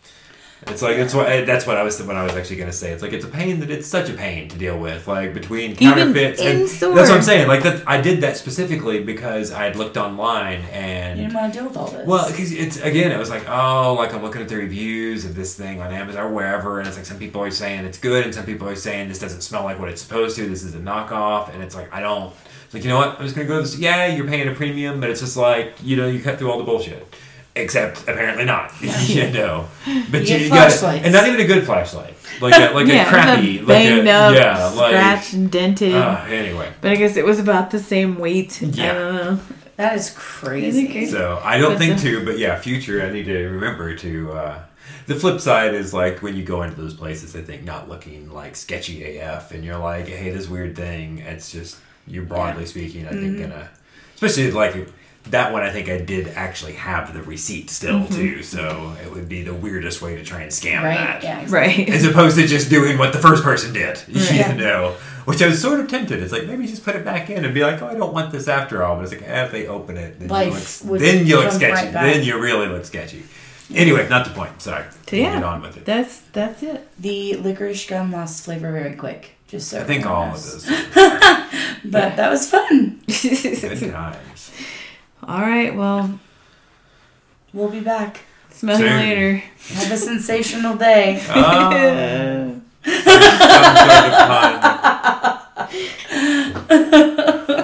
It's like it's what that's what I was what I was actually gonna say. It's like it's a pain that it's such a pain to deal with, like between Even counterfeits and in store. that's what I'm saying. Like that, I did that specifically because I had looked online and You didn't want to deal with all this. well, because it's again, it was like, oh, like I'm looking at the reviews of this thing on Amazon or wherever, and it's like some people are saying it's good, and some people are saying this doesn't smell like what it's supposed to. This is a knockoff, and it's like I don't. It's like you know what? I'm just gonna go this. Yeah, you're paying a premium, but it's just like you know you cut through all the bullshit. Except apparently not. you know, but You you, get you got and not even a good flashlight, like a, like yeah, a crappy, a like a up, yeah, like scratched, and dented. uh, anyway. but I guess it was about the same weight. I Yeah. don't know. that is crazy. So I don't But think the- to, but yeah, future. I need to remember to. Uh, the flip side is like when you go into those places, I think not looking like sketchy AF, and you're like, hey, this weird thing. It's just you're broadly speaking, I Mm-hmm. think gonna, especially like that one. I think I did actually have the receipt still Mm-hmm. too, so it would be the weirdest way to try and scam Right? that. Yeah. exactly. Right. As opposed to just doing what the first person did, Yeah. you know. Which I was sort of tempted. It's like maybe just put it back in and be like, "Oh, I don't want this after all." But it's like, eh, if they open it, then Life you look, then you look sketchy. right then you really look sketchy. Anyway, not the point. Sorry. So We'll get on with it. that's that's it. The licorice gum lost flavor very quick. Just so I think everyone all of those. this. But that was fun. Good times. All right. Well, We'll be back. smell you later. Have a sensational day. Oh,